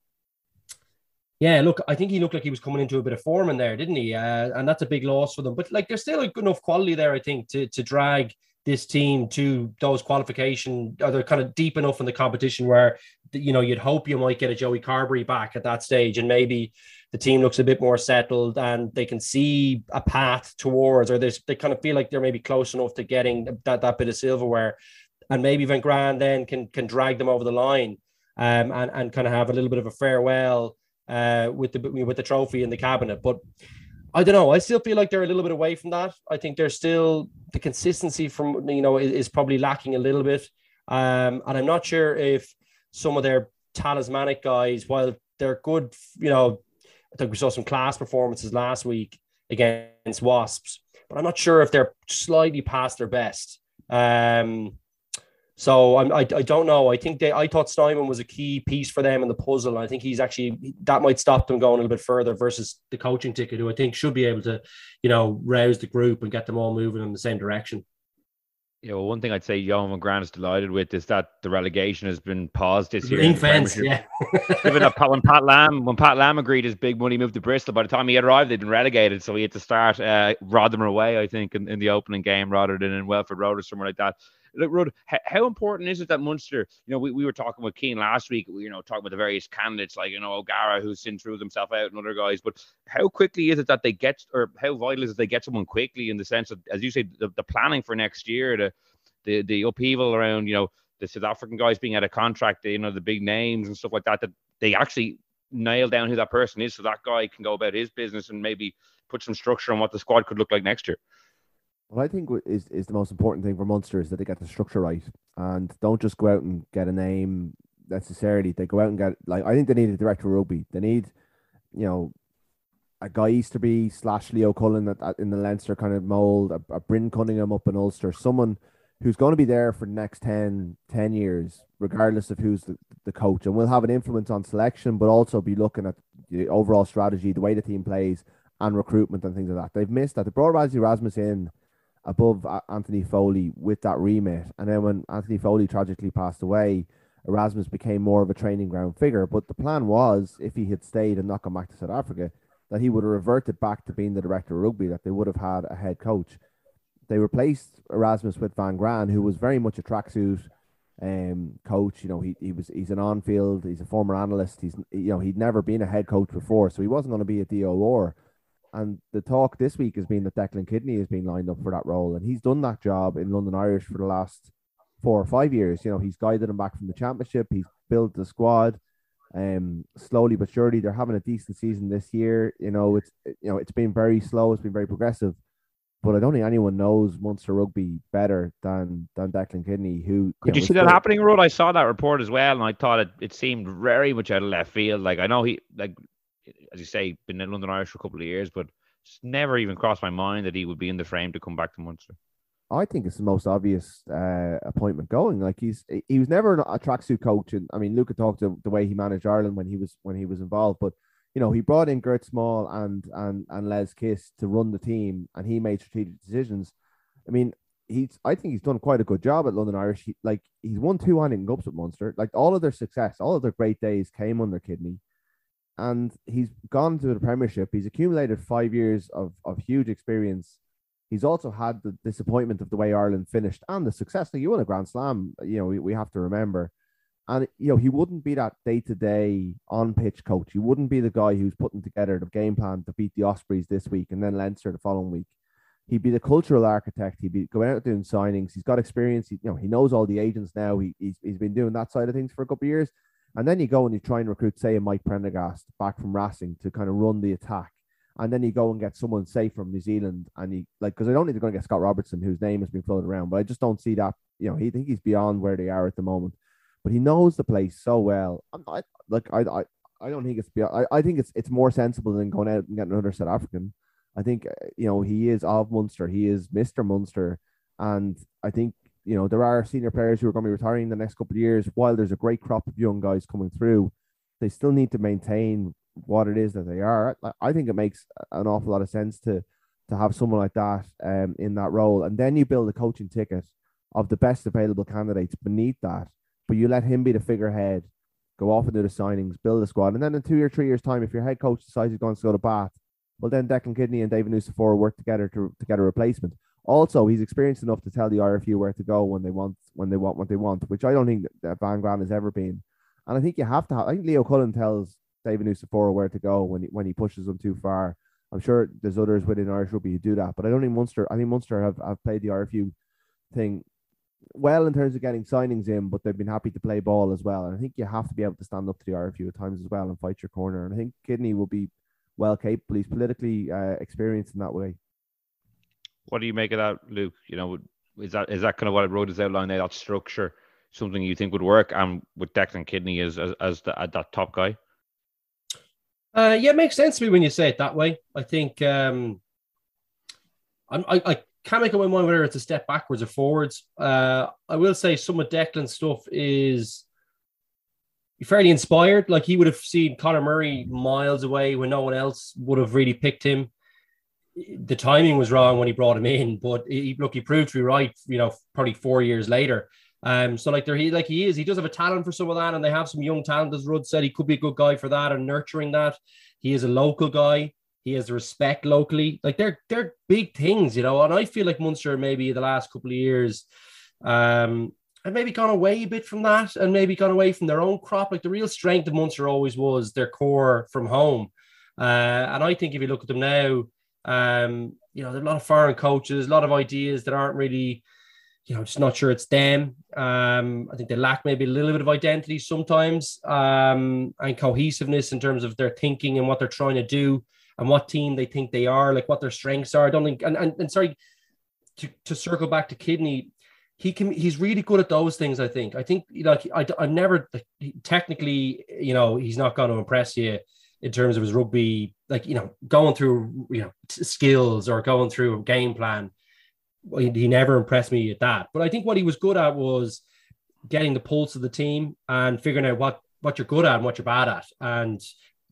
yeah, look, I think he looked like he was coming into a bit of form in there, didn't he? Uh, and that's a big loss for them. But like, there's still enough quality there, I think, to to drag this team to those qualification. Are they kind of deep enough in the competition where you know you'd hope you might get a Joey Carbery back at that stage, and maybe the team looks a bit more settled and they can see a path towards, or they kind of feel like they're maybe close enough to getting that that bit of silverware, and maybe Van Graan then can can drag them over the line. Um, and, and kind of have a little bit of a farewell uh, with the with the trophy in the cabinet. But I don't know. I still feel like they're a little bit away from that. I think they're still the consistency from you know is, is probably lacking a little bit. Um, and I'm not sure if some of their talismanic guys, while they're good, you know, I think we saw some class performances last week against Wasps, but I'm not sure if they're slightly past their best. Um, so I'm, I, I don't know. I think they I thought Snyman was a key piece for them in the puzzle. And I think he's actually that might stop them going a little bit further versus the coaching ticket, who I think should be able to, you know, rouse the group and get them all moving in the same direction. Yeah, well, one thing I'd say Johann van Graan is delighted with is that the relegation has been paused this year. Ring fence, yeah. Given that Pat- when Pat Lam when Pat Lam agreed his big money move to Bristol, by the time he had arrived, they'd been relegated, so he had to start uh, Rotherham away, I think, in, in the opening game rather than in Welford Road or somewhere like that. Look, Rud, h- how important is it that Munster, you know, we, we were talking with Keane last week, you know, talking about the various candidates like, you know, O'Gara, who's since through himself out and other guys, but how quickly is it that they get, or how vital is it they get someone quickly in the sense of, as you say, the, the planning for next year, the, the, the upheaval around, you know, the South African guys being out of contract, you know, the big names and stuff like that, that they actually nail down who that person is so that guy can go about his business and maybe put some structure on what the squad could look like next year. What I think is, is the most important thing for Munster is that they get the structure right and don't just go out and get a name necessarily. They go out and get like I think they need a director of rugby. They need, you know, a Guy Easterby slash Leo Cullen at, at, in the Leinster kind of mold, a, a Bryn Cunningham up in Ulster, someone who's going to be there for the next 10, 10 years, regardless of who's the, the coach, and will have an influence on selection, but also be looking at the overall strategy, the way the team plays, and recruitment and things like that. They've missed that. They brought Rassie Erasmus in above Anthony Foley with that remit, and then when Anthony Foley tragically passed away, Erasmus became more of a training ground figure. But the plan was, if he had stayed and not gone back to South Africa, that he would have reverted back to being the director of rugby, that they would have had a head coach. They replaced Erasmus with Van Graan, who was very much a tracksuit um, coach. You know, he, he was he's an on field, he's a former analyst. He's you know he'd never been a head coach before, so he wasn't going to be a DOR. And the talk this week has been that Declan Kidney has been lined up for that role, and he's done that job in London Irish for the last four or five years. You know, he's guided them back from the championship. He's built the squad. Um, slowly but surely, they're having a decent season this year. You know, it's you know it's been very slow. It's been very progressive, but I don't think anyone knows Munster rugby better than than Declan Kidney. Who Could you, know, see that still- happening, Rud? I saw that report as well, and I thought it, it seemed very much out of left field. Like I know he, like as you say, been in London Irish for a couple of years, but it's never even crossed my mind that he would be in the frame to come back to Munster. I think it's the most obvious uh, appointment going. Like he's he was never a tracksuit coach, and I mean, Luca talked the way he managed Ireland when he was when he was involved, but you know he brought in Gert Smal and and and Les Kiss to run the team, and he made strategic decisions. I mean, he's I think he's done quite a good job at London Irish. He, like he's won two Heineken Cups with Munster. Like all of their success, all of their great days came under Kidney. And he's gone to the Premiership. He's accumulated five years of, of huge experience. He's also had the disappointment of the way Ireland finished and the success. Like you won a Grand Slam, you know, we, we have to remember. And you know, he wouldn't be that day-to-day on-pitch coach. He wouldn't be the guy who's putting together the game plan to beat the Ospreys this week and then Leinster the following week. He'd be the cultural architect. He'd be going out doing signings. He's got experience. He, you know, he knows all the agents now. He, he's, he's been doing that side of things for a couple of years. And then you go and you try and recruit, say, a Mike Prendergast back from Racing to kind of run the attack. And then you go and get someone, say, from New Zealand. And he, like, because I don't think they're going to get Scott Robertson, whose name has been floated around, but I just don't see that. You know, he think he's beyond where they are at the moment. But he knows the place so well. I'm not, like, I, I, I don't think it's beyond, I, I think it's it's more sensible than going out and getting another South African. I think, uh, you know, he is of Munster. He is Mr. Munster. And I think you know, there are senior players who are going to be retiring in the next couple of years. While there's a great crop of young guys coming through, they still need to maintain what it is that they are. I think it makes an awful lot of sense to to have someone like that um, in that role, and then you build a coaching ticket of the best available candidates beneath that. But you let him be the figurehead, go off and do the signings, build a squad, and then in two or three years' time, if your head coach decides he's going to go to Bath, well, then Declan Kidney and David Nucifora work together to, to get a replacement. Also, he's experienced enough to tell the RFU where to go when they want when they want what they want, which I don't think that Van Graan has ever been. And I think you have to. Have, I think Leo Cullen tells David Nucifora where to go when he, when he pushes them too far. I'm sure there's others within Irish rugby who do that, but I don't think Munster. I think Munster have, have played the RFU thing well in terms of getting signings in, but they've been happy to play ball as well. And I think you have to be able to stand up to the RFU at times as well and fight your corner. And I think Kidney will be well capable. He's politically uh, experienced in that way. What do you make of that, Luke? You know, is that is that kind of what I wrote as outline there? That structure, something you think would work, and with Declan Kidney as as, as the, uh, that top guy. Uh, yeah, it makes sense to me when you say it that way. I think um, I, I can't make up my mind whether it's a step backwards or forwards. Uh, I will say some of Declan's stuff is fairly inspired. Like he would have seen Conor Murray miles away when no one else would have really picked him the timing was wrong when he brought him in, but he, look, he proved to be right. You know, probably four years later. Um, so like there, he like he is. He does have a talent for some of that, and they have some young talent. As Rud said, he could be a good guy for that and nurturing that. He is a local guy. He has respect locally. Like they're they're big things, you know. And I feel like Munster maybe the last couple of years, um, and maybe gone away a bit from that, and maybe gone away from their own crop. Like the real strength of Munster always was their core from home. Uh, and I think if you look at them now, um, you know, there's a lot of foreign coaches, a lot of ideas that aren't really, you know, just not sure it's them. Um, I think they lack maybe a little bit of identity sometimes um, and cohesiveness in terms of their thinking and what they're trying to do and what team they think they are, like what their strengths are. I don't think, and, and, and sorry, to, to circle back to Kidney, he can he's really good at those things i think i think like i i never technically you know he's not going to impress you in terms of his rugby, like you know, going through you know skills or going through a game plan. He, he never impressed me at that. But I think what he was good at was getting the pulse of the team and figuring out what what you're good at and what you're bad at, and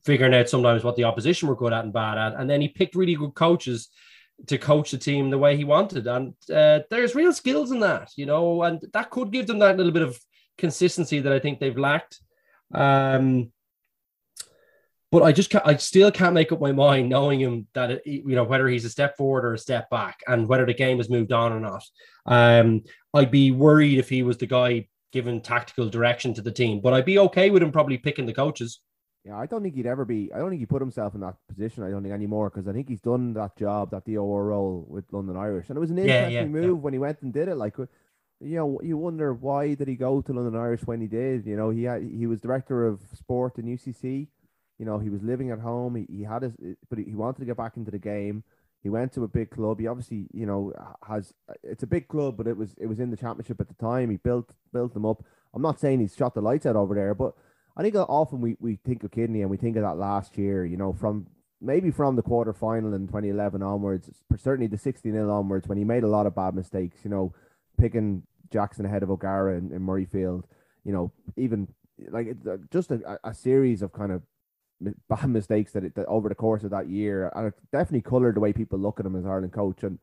figuring out sometimes what the opposition were good at and bad at. And then he picked really good coaches to coach the team the way he wanted. And uh, there's real skills in that, you know, and that could give them that little bit of consistency that I think they've lacked. Um, but I just can't, I still can't make up my mind knowing him that it, you know whether he's a step forward or a step back and whether the game has moved on or not. Um, I'd be worried if he was the guy giving tactical direction to the team, but I'd be okay with him probably picking the coaches. Yeah, I don't think he'd ever be. I don't think he put himself in that position. I don't think anymore because I think he's done that job, that DOR role with London Irish, and it was an interesting yeah, yeah, move yeah. when he went and did it. Like, you know, you wonder why did he go to London Irish when he did? You know, he had he was director of sport in UCC you know, he was living at home. He, he had his, but he wanted to get back into the game. He went to a big club. He obviously, you know, has it's a big club, but it was it was in the championship at the time. He built built them up. I'm not saying he's shot the lights out over there, but I think often we, we think of Kidney and we think of that last year, you know, from maybe from the quarter final in 2011 onwards, certainly the 60 0 onwards, when he made a lot of bad mistakes, you know, picking Jackson ahead of O'Gara in, in Murrayfield, you know, even like uh, just a, a series of kind of bad mistakes that, it, that over the course of that year, and it definitely coloured the way people look at him as Ireland coach. And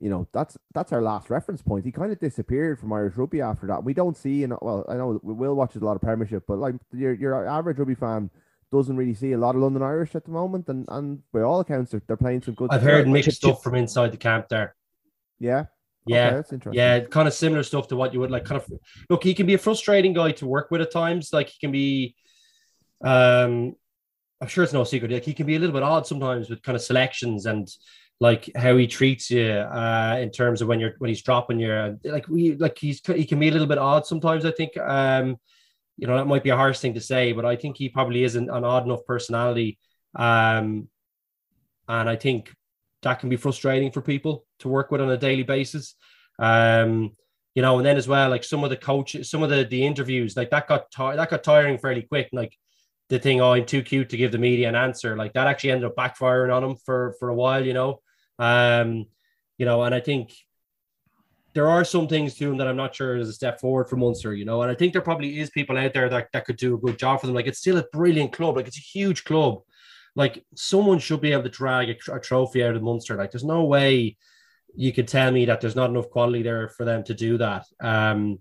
you know that's that's our last reference point. He kind of disappeared from Irish rugby after that. We don't see, you know, well, I know we Will watches a lot of Premiership, but like your your average rugby fan doesn't really see a lot of London Irish at the moment, and and by all accounts, they're, they're playing some good. I've heard mixed stuff from inside the camp there. Yeah. Yeah, Okay, that's interesting. yeah, kind of similar stuff to what you would like. Kind of look, he can be a frustrating guy to work with at times. Like he can be, um, I'm sure it's no secret. Like he can be a little bit odd sometimes with kind of selections and like how he treats you uh, in terms of when you're when he's dropping you. Like we like he's he can be a little bit odd sometimes. I think. Um, you know that might be a harsh thing to say, but I think he probably isn't an odd enough personality. Um, and I think that can be frustrating for people to work with on a daily basis. Um, you know, and then as well, like some of the coaches, some of the the interviews, like that got ti- that got tiring fairly quick. Like the thing, oh, I'm too cute to give the media an answer. Like that actually ended up backfiring on him for for a while. You know, um, you know, and I think there are some things to him that I'm not sure is a step forward for Munster, you know, and I think there probably is people out there that, that could do a good job for them. Like it's still a brilliant club, like it's a huge club. Like someone should be able to drag a, a trophy out of Munster. Like there's no way you could tell me that there's not enough quality there for them to do that. Um,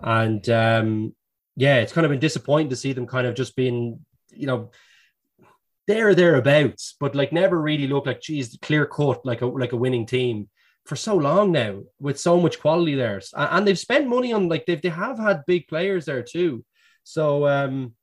and um, yeah, it's kind of been disappointing to see them kind of just being, you know, there or thereabouts, but like never really look like geez, clear cut like a like a winning team for so long now with so much quality there. And they've spent money on like they've they have had big players there too. So um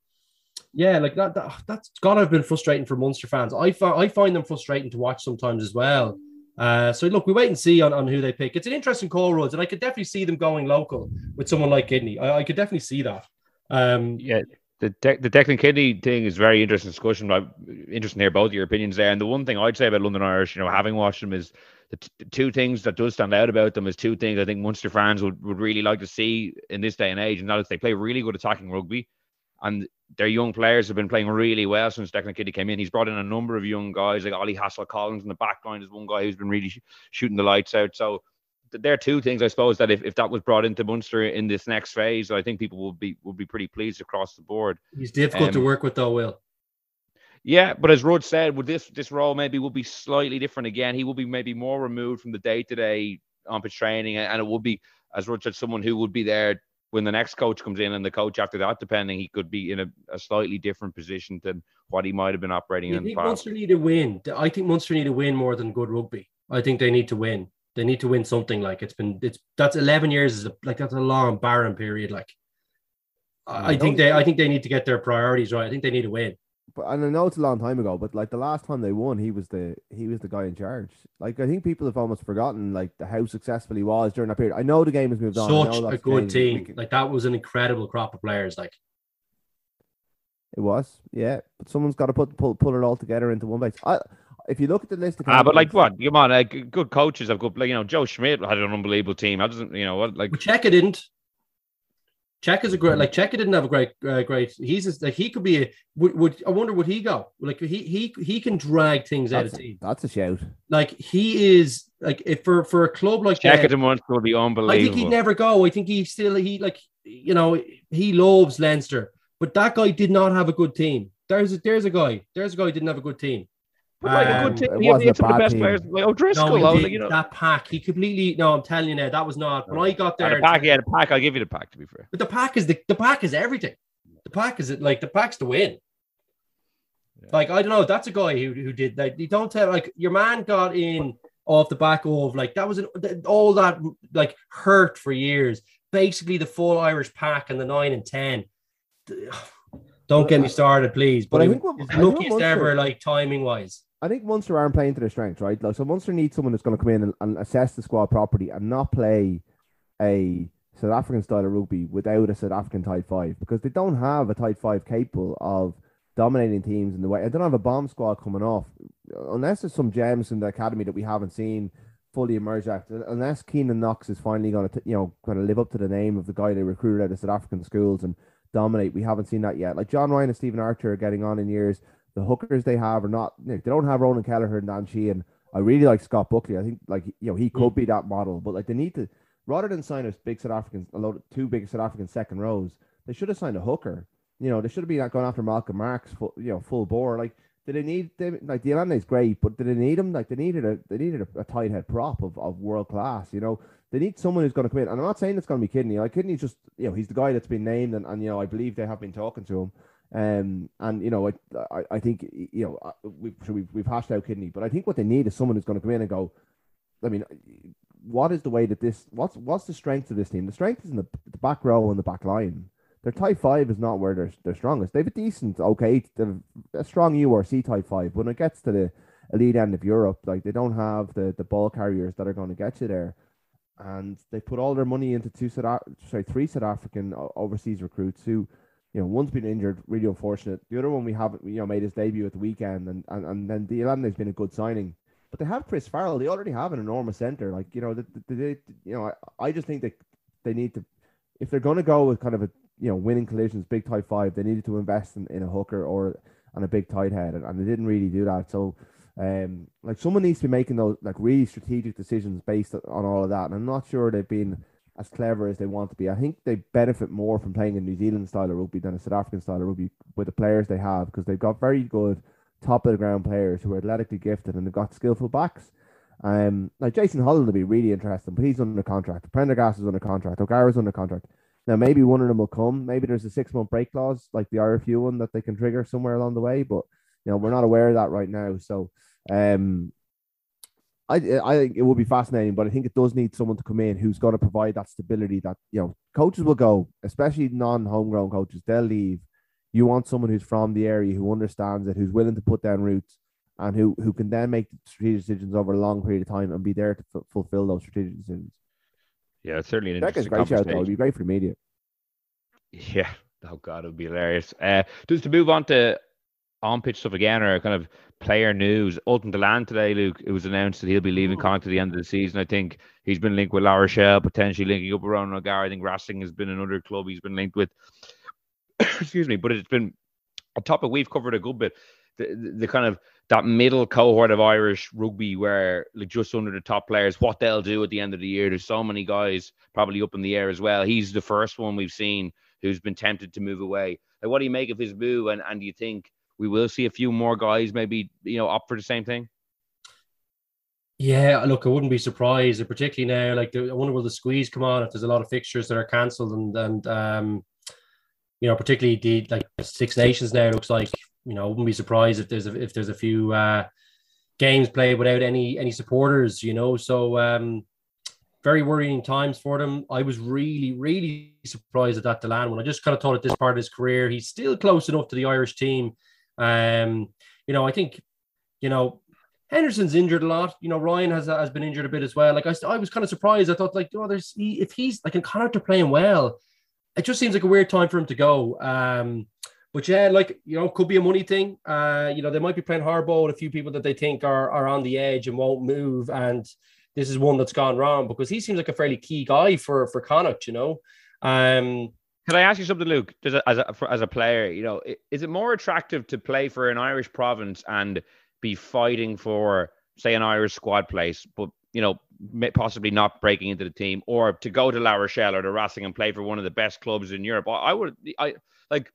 yeah, like that, that that's gotta have been frustrating for Munster fans. I I find them frustrating to watch sometimes as well. Uh, so look, we wait and see on, on who they pick. It's an interesting call, Roads, and I could definitely see them going local with someone like Kidney. I, I could definitely see that. Um, Yeah, the De- the Declan Kidney thing is very interesting discussion. I'm interested to hear both your opinions there. And the one thing I'd say about London Irish, you know, having watched them, is the, t- the two things that does stand out about them is two things I think Munster fans would, would really like to see in this day and age, and that is they play really good attacking rugby, and their young players have been playing really well since Declan Kidney came in. He's brought in a number of young guys, like Ollie Hassell-Collins in the back line is one guy who's been really sh- shooting the lights out. So there are two things I suppose that if, if that was brought into Munster in this next phase, I think people will be will be pretty pleased across the board. he's difficult to Um, work with, though. Will Yeah, but as Rud said, would this this role maybe will be slightly different again? He will be maybe more removed from the day to day on pitch training, and it would be, as Rud said, someone who would be there when the next coach comes in, and the coach after that, depending, he could be in a, a slightly different position than what he might have been operating I in the think. Munster need to win. I think Munster need to win more than good rugby. I think they need to win. They need to win something. Like it's been, it's that's eleven years is a, like that's a long barren period. Like I, I think they, I think they need to get their priorities right. I think they need to win. But and I know it's a long time ago, but like the last time they won, he was the he was the guy in charge. Like I think people have almost forgotten like the how successful he was during that period. I know the game has moved on. Such a good team. Can- Like that was an incredible crop of players. Like It was, yeah. But someone's got to put pull, pull it all together into one place. I, if you look at the list of Ah, but like candidates- what? Come on, like good coaches have good. Like you know, Joe Schmidt had an unbelievable team. I doesn't, you know, what like but Cheika didn't. Czech is a great like Cheika didn't have a great uh, great. He's just, like he could be a would, would I wonder would he go like he he he can drag things out that's, of team. that's a shout. Like he is like if for for a club like check that, it once will be unbelievable. I think he'd never go. I think he still he like you know he loves Leinster, but that guy did not have a good team. There's a, there's a guy. There's a guy who didn't have a good team. But like a Um, good team, it he had wasn't a some of the bad best team. players. Like O'Driscoll, No, he I was didn't. like, you know, that pack. He completely. No, I'm telling you now, that was not. When I got there, the pack, yeah, the pack. I'll give you the pack. To be fair, but the pack is the the pack is everything. The pack is it like the pack's the win. Like I don't know, that's a guy who who did that. You don't tell like your man got in off the back of like that was an, all that like hurt for years. Basically, the full Irish pack and the nine and ten. Don't get me started, please. But, But I think was what- I think what luckiest ever, like timing wise. I think Munster aren't playing to their strengths, right? Like, so Munster needs someone that's going to come in and, and assess the squad properly and not play a South African style of rugby without a South African tight five because they don't have a tight five capable of dominating teams in the way. I don't have a bomb squad coming off unless there's some gems in the academy that we haven't seen fully emerge at. Unless Keenan Knox is finally going to, you know, kind of live up to the name of the guy they recruited out of South African schools and dominate. We haven't seen that yet. Like John Ryan and Stephen Archer are getting on in years. The hookers they have are not. They don't have Ronan Kelleher and Dan Sheehan. I really like Scott Buckley. I think like you know he could mm. be that model, but like they need to rather than sign a big South African, a load of two big South African second rows, they should have signed a hooker. You know, they should have been like, going after Malcolm Marx, full, you know, full bore. Like, did they need them? like de Allende is great, but did they need him? Like, they needed a they needed a, a tight head prop of, of world class. You know, they need someone who's going to come in. And I'm not saying it's going to be Kidney. Like, Kidney's just you know he's the guy that's been named, and, and you know I believe they have been talking to him. Um, and you know, I, I, I think you know we've, we've we've hashed out kidney, but I think what they need is someone who's going to come in and go. I mean, what is the way that this? What's what's the strength of this team? The strength is in the, the back row and the back line. Their tight five is not where they're they're strongest. They have a decent, okay, a strong URC tight five. When it gets to the elite end of Europe, like they don't have the the ball carriers that are going to get you there. And they put all their money into two South, sorry, three South African overseas recruits who you know, one's been injured, really unfortunate. The other one we haven't, you know, made his debut at the weekend, and and, and then the has been a good signing. But they have Chris Farrell. They already have an enormous center. Like you know, they, you know, I, I just think that they need to, if they're going to go with kind of a you know winning collisions, big tight five, they needed to invest in, in a hooker or on a big tight head, and, and they didn't really do that. So, um, like someone needs to be making those like really strategic decisions based on all of that, and I'm not sure they've been as clever as they want to be. I think they benefit more from playing a New Zealand style of rugby than a South African style of rugby with the players they have because they've got very good top of the ground players who are athletically gifted and they've got skillful backs. Um, like Jason Holland will be really interesting, but he's under contract. Prendergast is under contract. O'Gara's under contract. Now maybe one of them will come. Maybe there's a six month break clause like the RFU one that they can trigger somewhere along the way, but you know we're not aware of that right now. So um, I I think it will be fascinating, but I think it does need someone to come in who's going to provide that stability. That you know, coaches will go, especially non-homegrown coaches. They'll leave. You want someone who's from the area, who understands it, who's willing to put down roots, and who who can then make strategic decisions over a long period of time and be there to f- fulfill those strategic decisions. Yeah, it's certainly an interesting great shout. It'd be great for the media. Yeah. Oh God, it would be hilarious. Uh, just to move on to on pitch stuff again, or kind of player news. Ultan Dillane today, Luke, it was announced that he'll be leaving mm. oh. Connacht at the end of the season. I think he's been linked with La Rochelle, potentially linking up around O'Gara. I think Racing has been another club he's been linked with. Excuse me, but it's been a topic we've covered a good bit. The, the, the, kind of that middle cohort of Irish rugby where like just under the top players, what they'll do at the end of the year. There's so many guys probably up in the air as well. He's the first one we've seen who's been tempted to move away. Like, what do you make of his move? And, and do you think we will see a few more guys maybe you know up for the same thing. Yeah, look, I wouldn't be surprised, particularly now. Like, I wonder will the squeeze come on if there's a lot of fixtures that are cancelled, and and um, you know, particularly the like Six Nations now looks like you know, I wouldn't be surprised if there's a, if there's a few uh, games played without any any supporters, you know. So um, very worrying times for them. I was really really surprised at that Dillane one. I just kind of thought at this part of his career, he's still close enough to the Irish team um, you know, I think, you know, Henderson's injured a lot. You know, Ryan has has been injured a bit as well. Like I, I was kind of surprised. I thought like, oh, there's he, if he's like in Connacht are playing well, it just seems like a weird time for him to go. Um, but yeah, like you know, could be a money thing. Uh, you know, they might be playing hardball with a few people that they think are are on the edge and won't move. And this is one that's gone wrong because he seems like a fairly key guy for for Connacht. You know, um, can I ask you something, Luke? Does as a for, as a player, you know, is it more attractive to play for an Irish province and be fighting for, say, an Irish squad place, but you know, possibly not breaking into the team, or to go to La Rochelle or to Racing and play for one of the best clubs in Europe? I, I would, I like,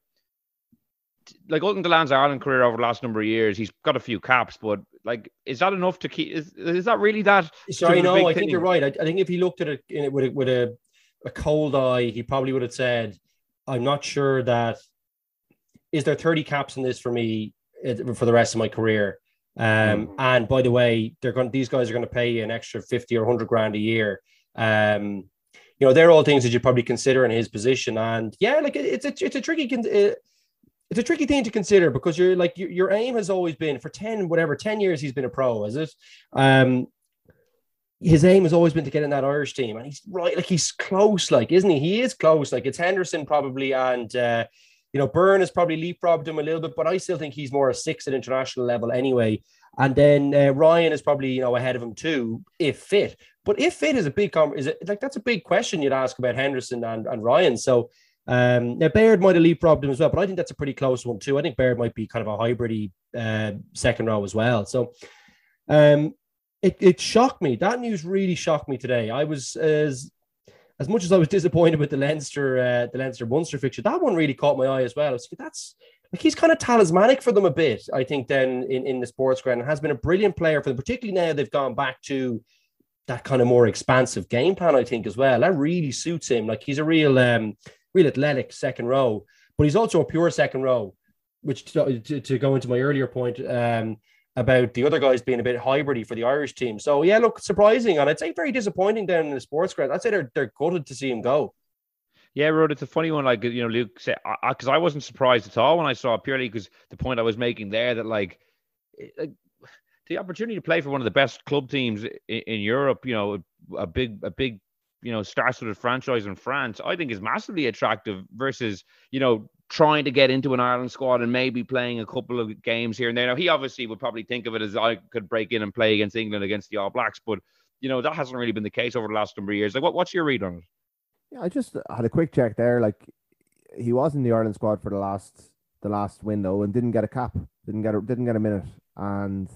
like Ultan Dillane's Ireland career over the last number of years. He's got a few caps, but like, is that enough to keep? Is, is that really that? Sorry, no, I think you're right. I, I, think if he looked at it with a, with a a cold eye, he probably would have said, I'm not sure that is there 30 caps in this for me for the rest of my career. Um, mm. and by the way, they're going these guys are going to pay you an extra 50 or 100 grand a year. Um, you know, they're all things that you probably consider in his position. And yeah, like it's a it's a tricky eh, it's a tricky thing to consider because you're like your, your aim has always been for 10 whatever 10 years he's been a pro is it um his aim has always been to get in that Irish team, and he's right, like he's close, like isn't he? He is close. Like it's Henderson probably, and uh, you know Beirne has probably leapfrogged him a little bit, but I still think he's more a six at international level anyway. And then uh, Ryan is probably you know ahead of him too, if fit. But if fit is a big is it like that's a big question you'd ask about Henderson and, and Ryan. So um, now Baird might have leapfrogged him as well, but I think that's a pretty close one too. I think Baird might be kind of a hybridy uh, second row as well. So um, it, it shocked me. That news really shocked me today. I was as as much as I was disappointed with the Leinster uh, the Leinster Munster fixture, that one really caught my eye as well. I was like, that's like he's kind of talismanic for them a bit. I think then in, in the sports ground has been a brilliant player for them, particularly now they've gone back to that kind of more expansive game plan. I think as well that really suits him. Like he's a real um real athletic second row, but he's also a pure second row. which to, to, to, go into my earlier point um, about the other guys being a bit hybridy for the Irish team. So yeah, look, surprising, and I'd say very disappointing down in the sports ground. I'd say they're they're gutted to see him go. Yeah, Rud, it's a funny one. Like you know, Luke said, because I, I, wasn't surprised at all when I saw it, purely because the point I was making there that like, like the opportunity to play for one of the best club teams in, in Europe, you know, a big a big you know star-studded franchise in France, I think is massively attractive versus you know trying to get into an Ireland squad and maybe playing a couple of games here and there. Now he obviously would probably think of it as I could break in and play against England against the All Blacks, but you know that hasn't really been the case over the last number of years. Like, what, what's your read on it? Yeah, I just had a quick check there. Like, he was in the Ireland squad for the last the last window and didn't get a cap, didn't get a, didn't get a minute, and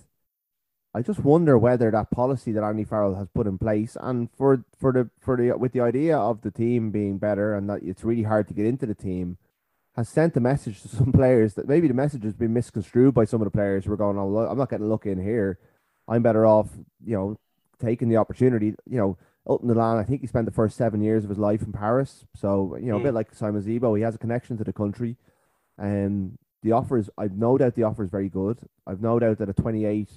I just wonder whether that policy that Andy Farrell has put in place, and for for the for the with the idea of the team being better and that it's really hard to get into the team, has sent a message to some players that maybe the message has been misconstrued by some of the players who are going, "Oh, I'm not getting a look in here. I'm better off, you know, taking the opportunity." You know, Ultan Dillane, I think he spent the first seven years of his life in Paris, so you know, mm. a bit hmm. like Simon Zebo, he has a connection to the country, and the offer is. I've no doubt the offer is very good. I've no doubt that at 28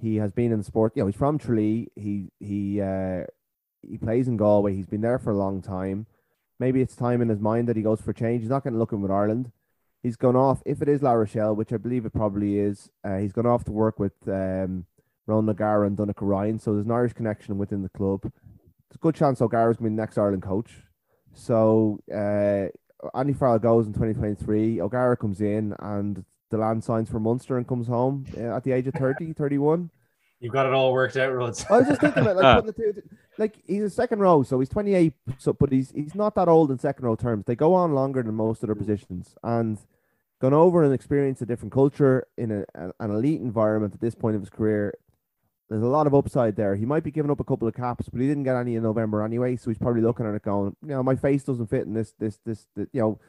he has been in the sport. You know, he's from Tralee. He he uh, he plays in Galway. He's been there for a long time. Maybe it's time in his mind that he goes for change. He's not going to look in with Ireland. He's gone off. If it is La Rochelle, which I believe it probably is, uh, he's gone off to work with um, Ron O'Gara and Donnacha Ryan. So there's an Irish connection within the club. There's a good chance O'Gara's going to be the next Ireland coach. So uh, Andy Farrell goes in 2023. O'Gara comes in and Dillane signs for Munster and comes home uh, at the age of 30, 31. You've got it all worked out, Rods. I was just thinking about like, putting the two, like he's a second row, so he's 28, so but he's he's not that old in second row terms. They go on longer than most of their positions, and gone over and experienced a different culture in a, an elite environment at this point of his career. There's a lot of upside there. He might be giving up a couple of caps, but he didn't get any in November anyway, so he's probably looking at it going, you know, my face doesn't fit in this, this, this, this you know.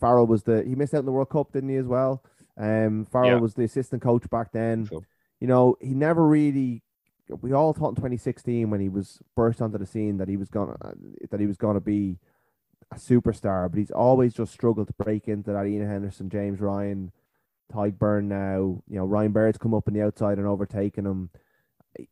Farrell was the he missed out in the World Cup, didn't he as well? Um, Farrell yeah. was the assistant coach back then. Sure. You know, he never really. We all thought in 2016 when he was burst onto the scene that he was gonna uh, that he was gonna be a superstar, but he's always just struggled to break into that. Ian Henderson, James Ryan, Tadhg Beirne now. You know, Ryan Baird's come up on the outside and overtaken him.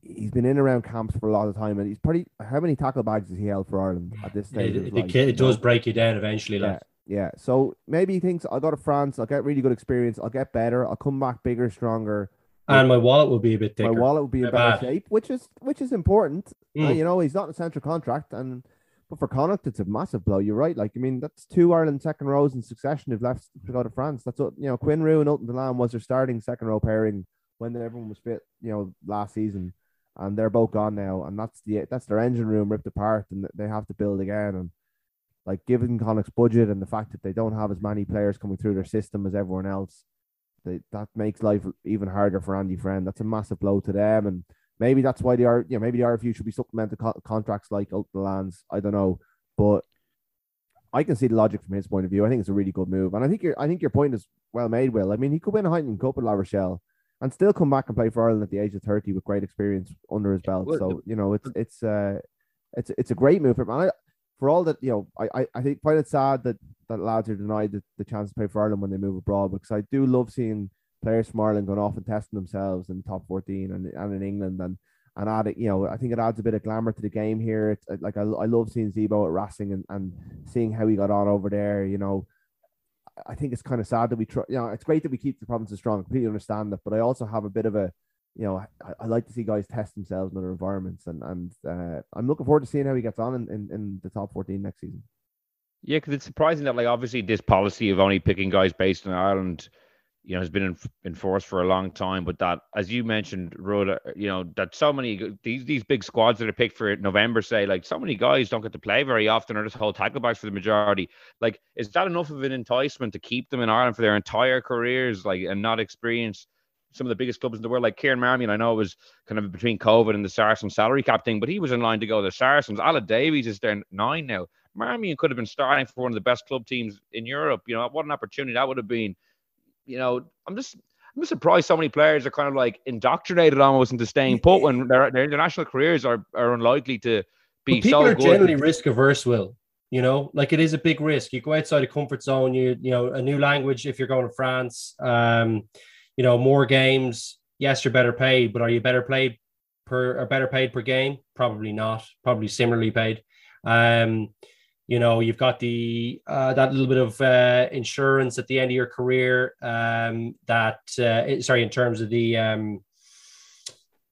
He's been in around camps for a lot of time, and he's pretty. How many tackle bags has he held for Ireland at this stage? It, it, it does break you down eventually, yeah. like. Yeah, so maybe he thinks I'll go to France, I'll get really good experience, I'll get better, I'll come back bigger, stronger, and my wallet will be a bit thicker. My wallet will be in better shape, which is which is important. Mm. Uh, you know, he's not in a central contract, and but for Connacht, it's a massive blow. You're right. Like I mean, that's two Ireland second rows in succession who've left to go to France. That's what you know. Quinn Roux and Ultan Dillane was their starting second row pairing when everyone was fit. You know, last season, and they're both gone now, and that's the that's their engine room ripped apart, and they have to build again. And like given Connacht's budget and the fact that they don't have as many players coming through their system as everyone else, they, that makes life even harder for Andy Friend. That's a massive blow to them, and maybe that's why they are. You know, maybe the RFU should be supplemented co- contracts like the Lands. I don't know, but I can see the logic from his point of view. I think it's a really good move, and I think your I think your point is well made. Will I mean he could win a Heineken Cup with La Rochelle and still come back and play for Ireland at the age of thirty with great experience under his belt. So you know it's it's uh it's it's a great move for him. And I, for all that, you know, I, I, I think find it sad that, that lads are denied the, the chance to play for Ireland when they move abroad because I do love seeing players from Ireland going off and testing themselves in the top 14 and, and in England and and add it, you know, I think it adds a bit of glamour to the game here. It's uh, like I, I love seeing Zebo at Racing and, and seeing how he got on over there. You know, I think it's kind of sad that we try. You know, it's great that we keep the provinces strong. I completely understand that, but I also have a bit of a you know, I, I, like to see guys test themselves in other environments, and and uh, I'm looking forward to seeing how he gets on in, in, in the top 14 next season. Yeah, because it's surprising that like obviously this policy of only picking guys based in Ireland, you know, has been in, enforced for a long time. But that, as you mentioned, Rhoda, you know, that so many these these big squads that are picked for November say like so many guys don't get to play very often, or just hold tackle backs for the majority. Like, is that enough of an enticement to keep them in Ireland for their entire careers, like, and not experience? Some of the biggest clubs in the world, like Kieran Marmion. I know it was kind of between COVID and the Saracens salary cap thing, but he was in line to go to the Saracens. Aled Davies is there nine now. Marmion could have been starting for one of the best club teams in Europe. You know, what an opportunity that would have been. You know, I'm just I'm just surprised so many players are kind of like indoctrinated almost into staying put when their their international careers are are unlikely to be people so are good. generally risk averse. Will You know, like it is a big risk. You go outside a comfort zone. You you know a new language if you're going to France. Um, you know more games. Yes, you're better paid, but are you better paid per or better paid per game? Probably not. Probably similarly paid. Um, you know, you've got the uh, that little bit of uh, insurance at the end of your career. Um, that uh, sorry, in terms of the um,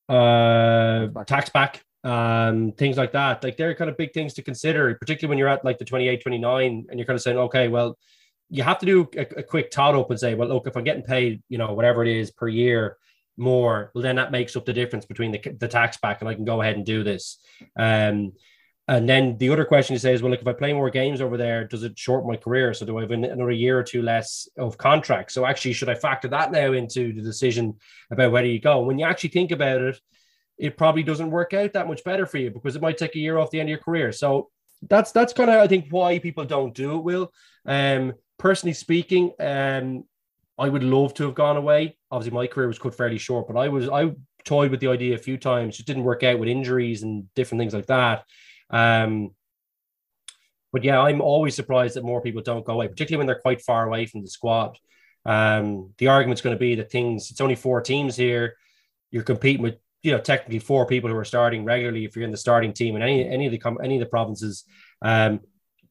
uh, tax back, um, things like that. Like they're kind of big things to consider, particularly when you're at like the 28, 29, and you're kind of saying, okay, well, you have to do a, a quick tot up and say, well, look, if I'm getting paid, you know, whatever it is per year more, well, then that makes up the difference between the, the tax back, and I can go ahead and do this. Um, and then the other question you say is, well, look, if I play more games over there, does it shorten my career? So do I have another year or two less of contract? So actually, should I factor that now into the decision about whether you go? When you actually think about it, it probably doesn't work out that much better for you because it might take a year off the end of your career. So that's that's kind of I think why people don't do it. Will um, personally speaking, um, I would love to have gone away. Obviously, my career was cut fairly short, but I was I toyed with the idea a few times. Just didn't work out with injuries and different things like that. Um, but yeah, I'm always surprised that more people don't go away, particularly when they're quite far away from the squad. Um, the argument's going to be that things, it's only four teams here. You're competing with, you know, technically four people who are starting regularly if you're in the starting team in any any of the any of the provinces. Um,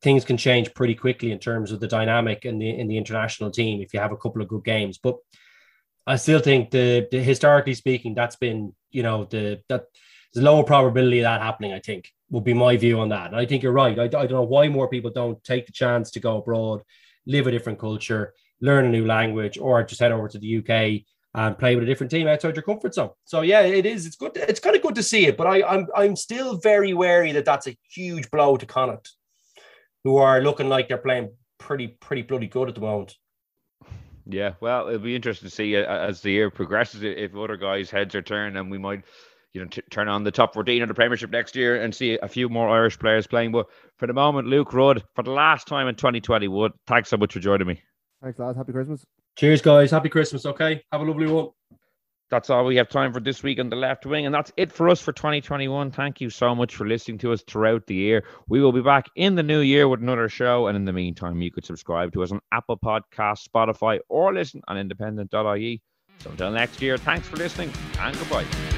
things can change pretty quickly in terms of the dynamic in the in the international team if you have a couple of good games. But I still think the, the historically speaking, that's been, you know, the that there's a lower probability of that happening, I think would be my view on that. And I think you're right. I, I don't know why more people don't take the chance to go abroad, live a different culture, learn a new language, or just head over to the UK and play with a different team outside your comfort zone. So yeah, it is. It's good. it's kind of good to see it, but I, I'm I'm still very wary that that's a huge blow to Connacht, who are looking like they're playing pretty pretty bloody good at the moment. Yeah, well, it'll be interesting to see uh, as the year progresses if other guys' heads are turned, and we might you know, t- turn on the top 14 of the Premiership next year and see a few more Irish players playing. But for the moment, Luke Rud, for the last time in 2021, thanks so much for joining me. Thanks, lads. Happy Christmas. Cheers, guys. Happy Christmas. Okay. Have a lovely one. That's all we have time for this week on the left wing. And that's it for us for 2021. Thank you so much for listening to us throughout the year. We will be back in the new year with another show. And in the meantime, you could subscribe to us on Apple Podcasts, Spotify, or listen on independent.ie. So until next year, thanks for listening and goodbye.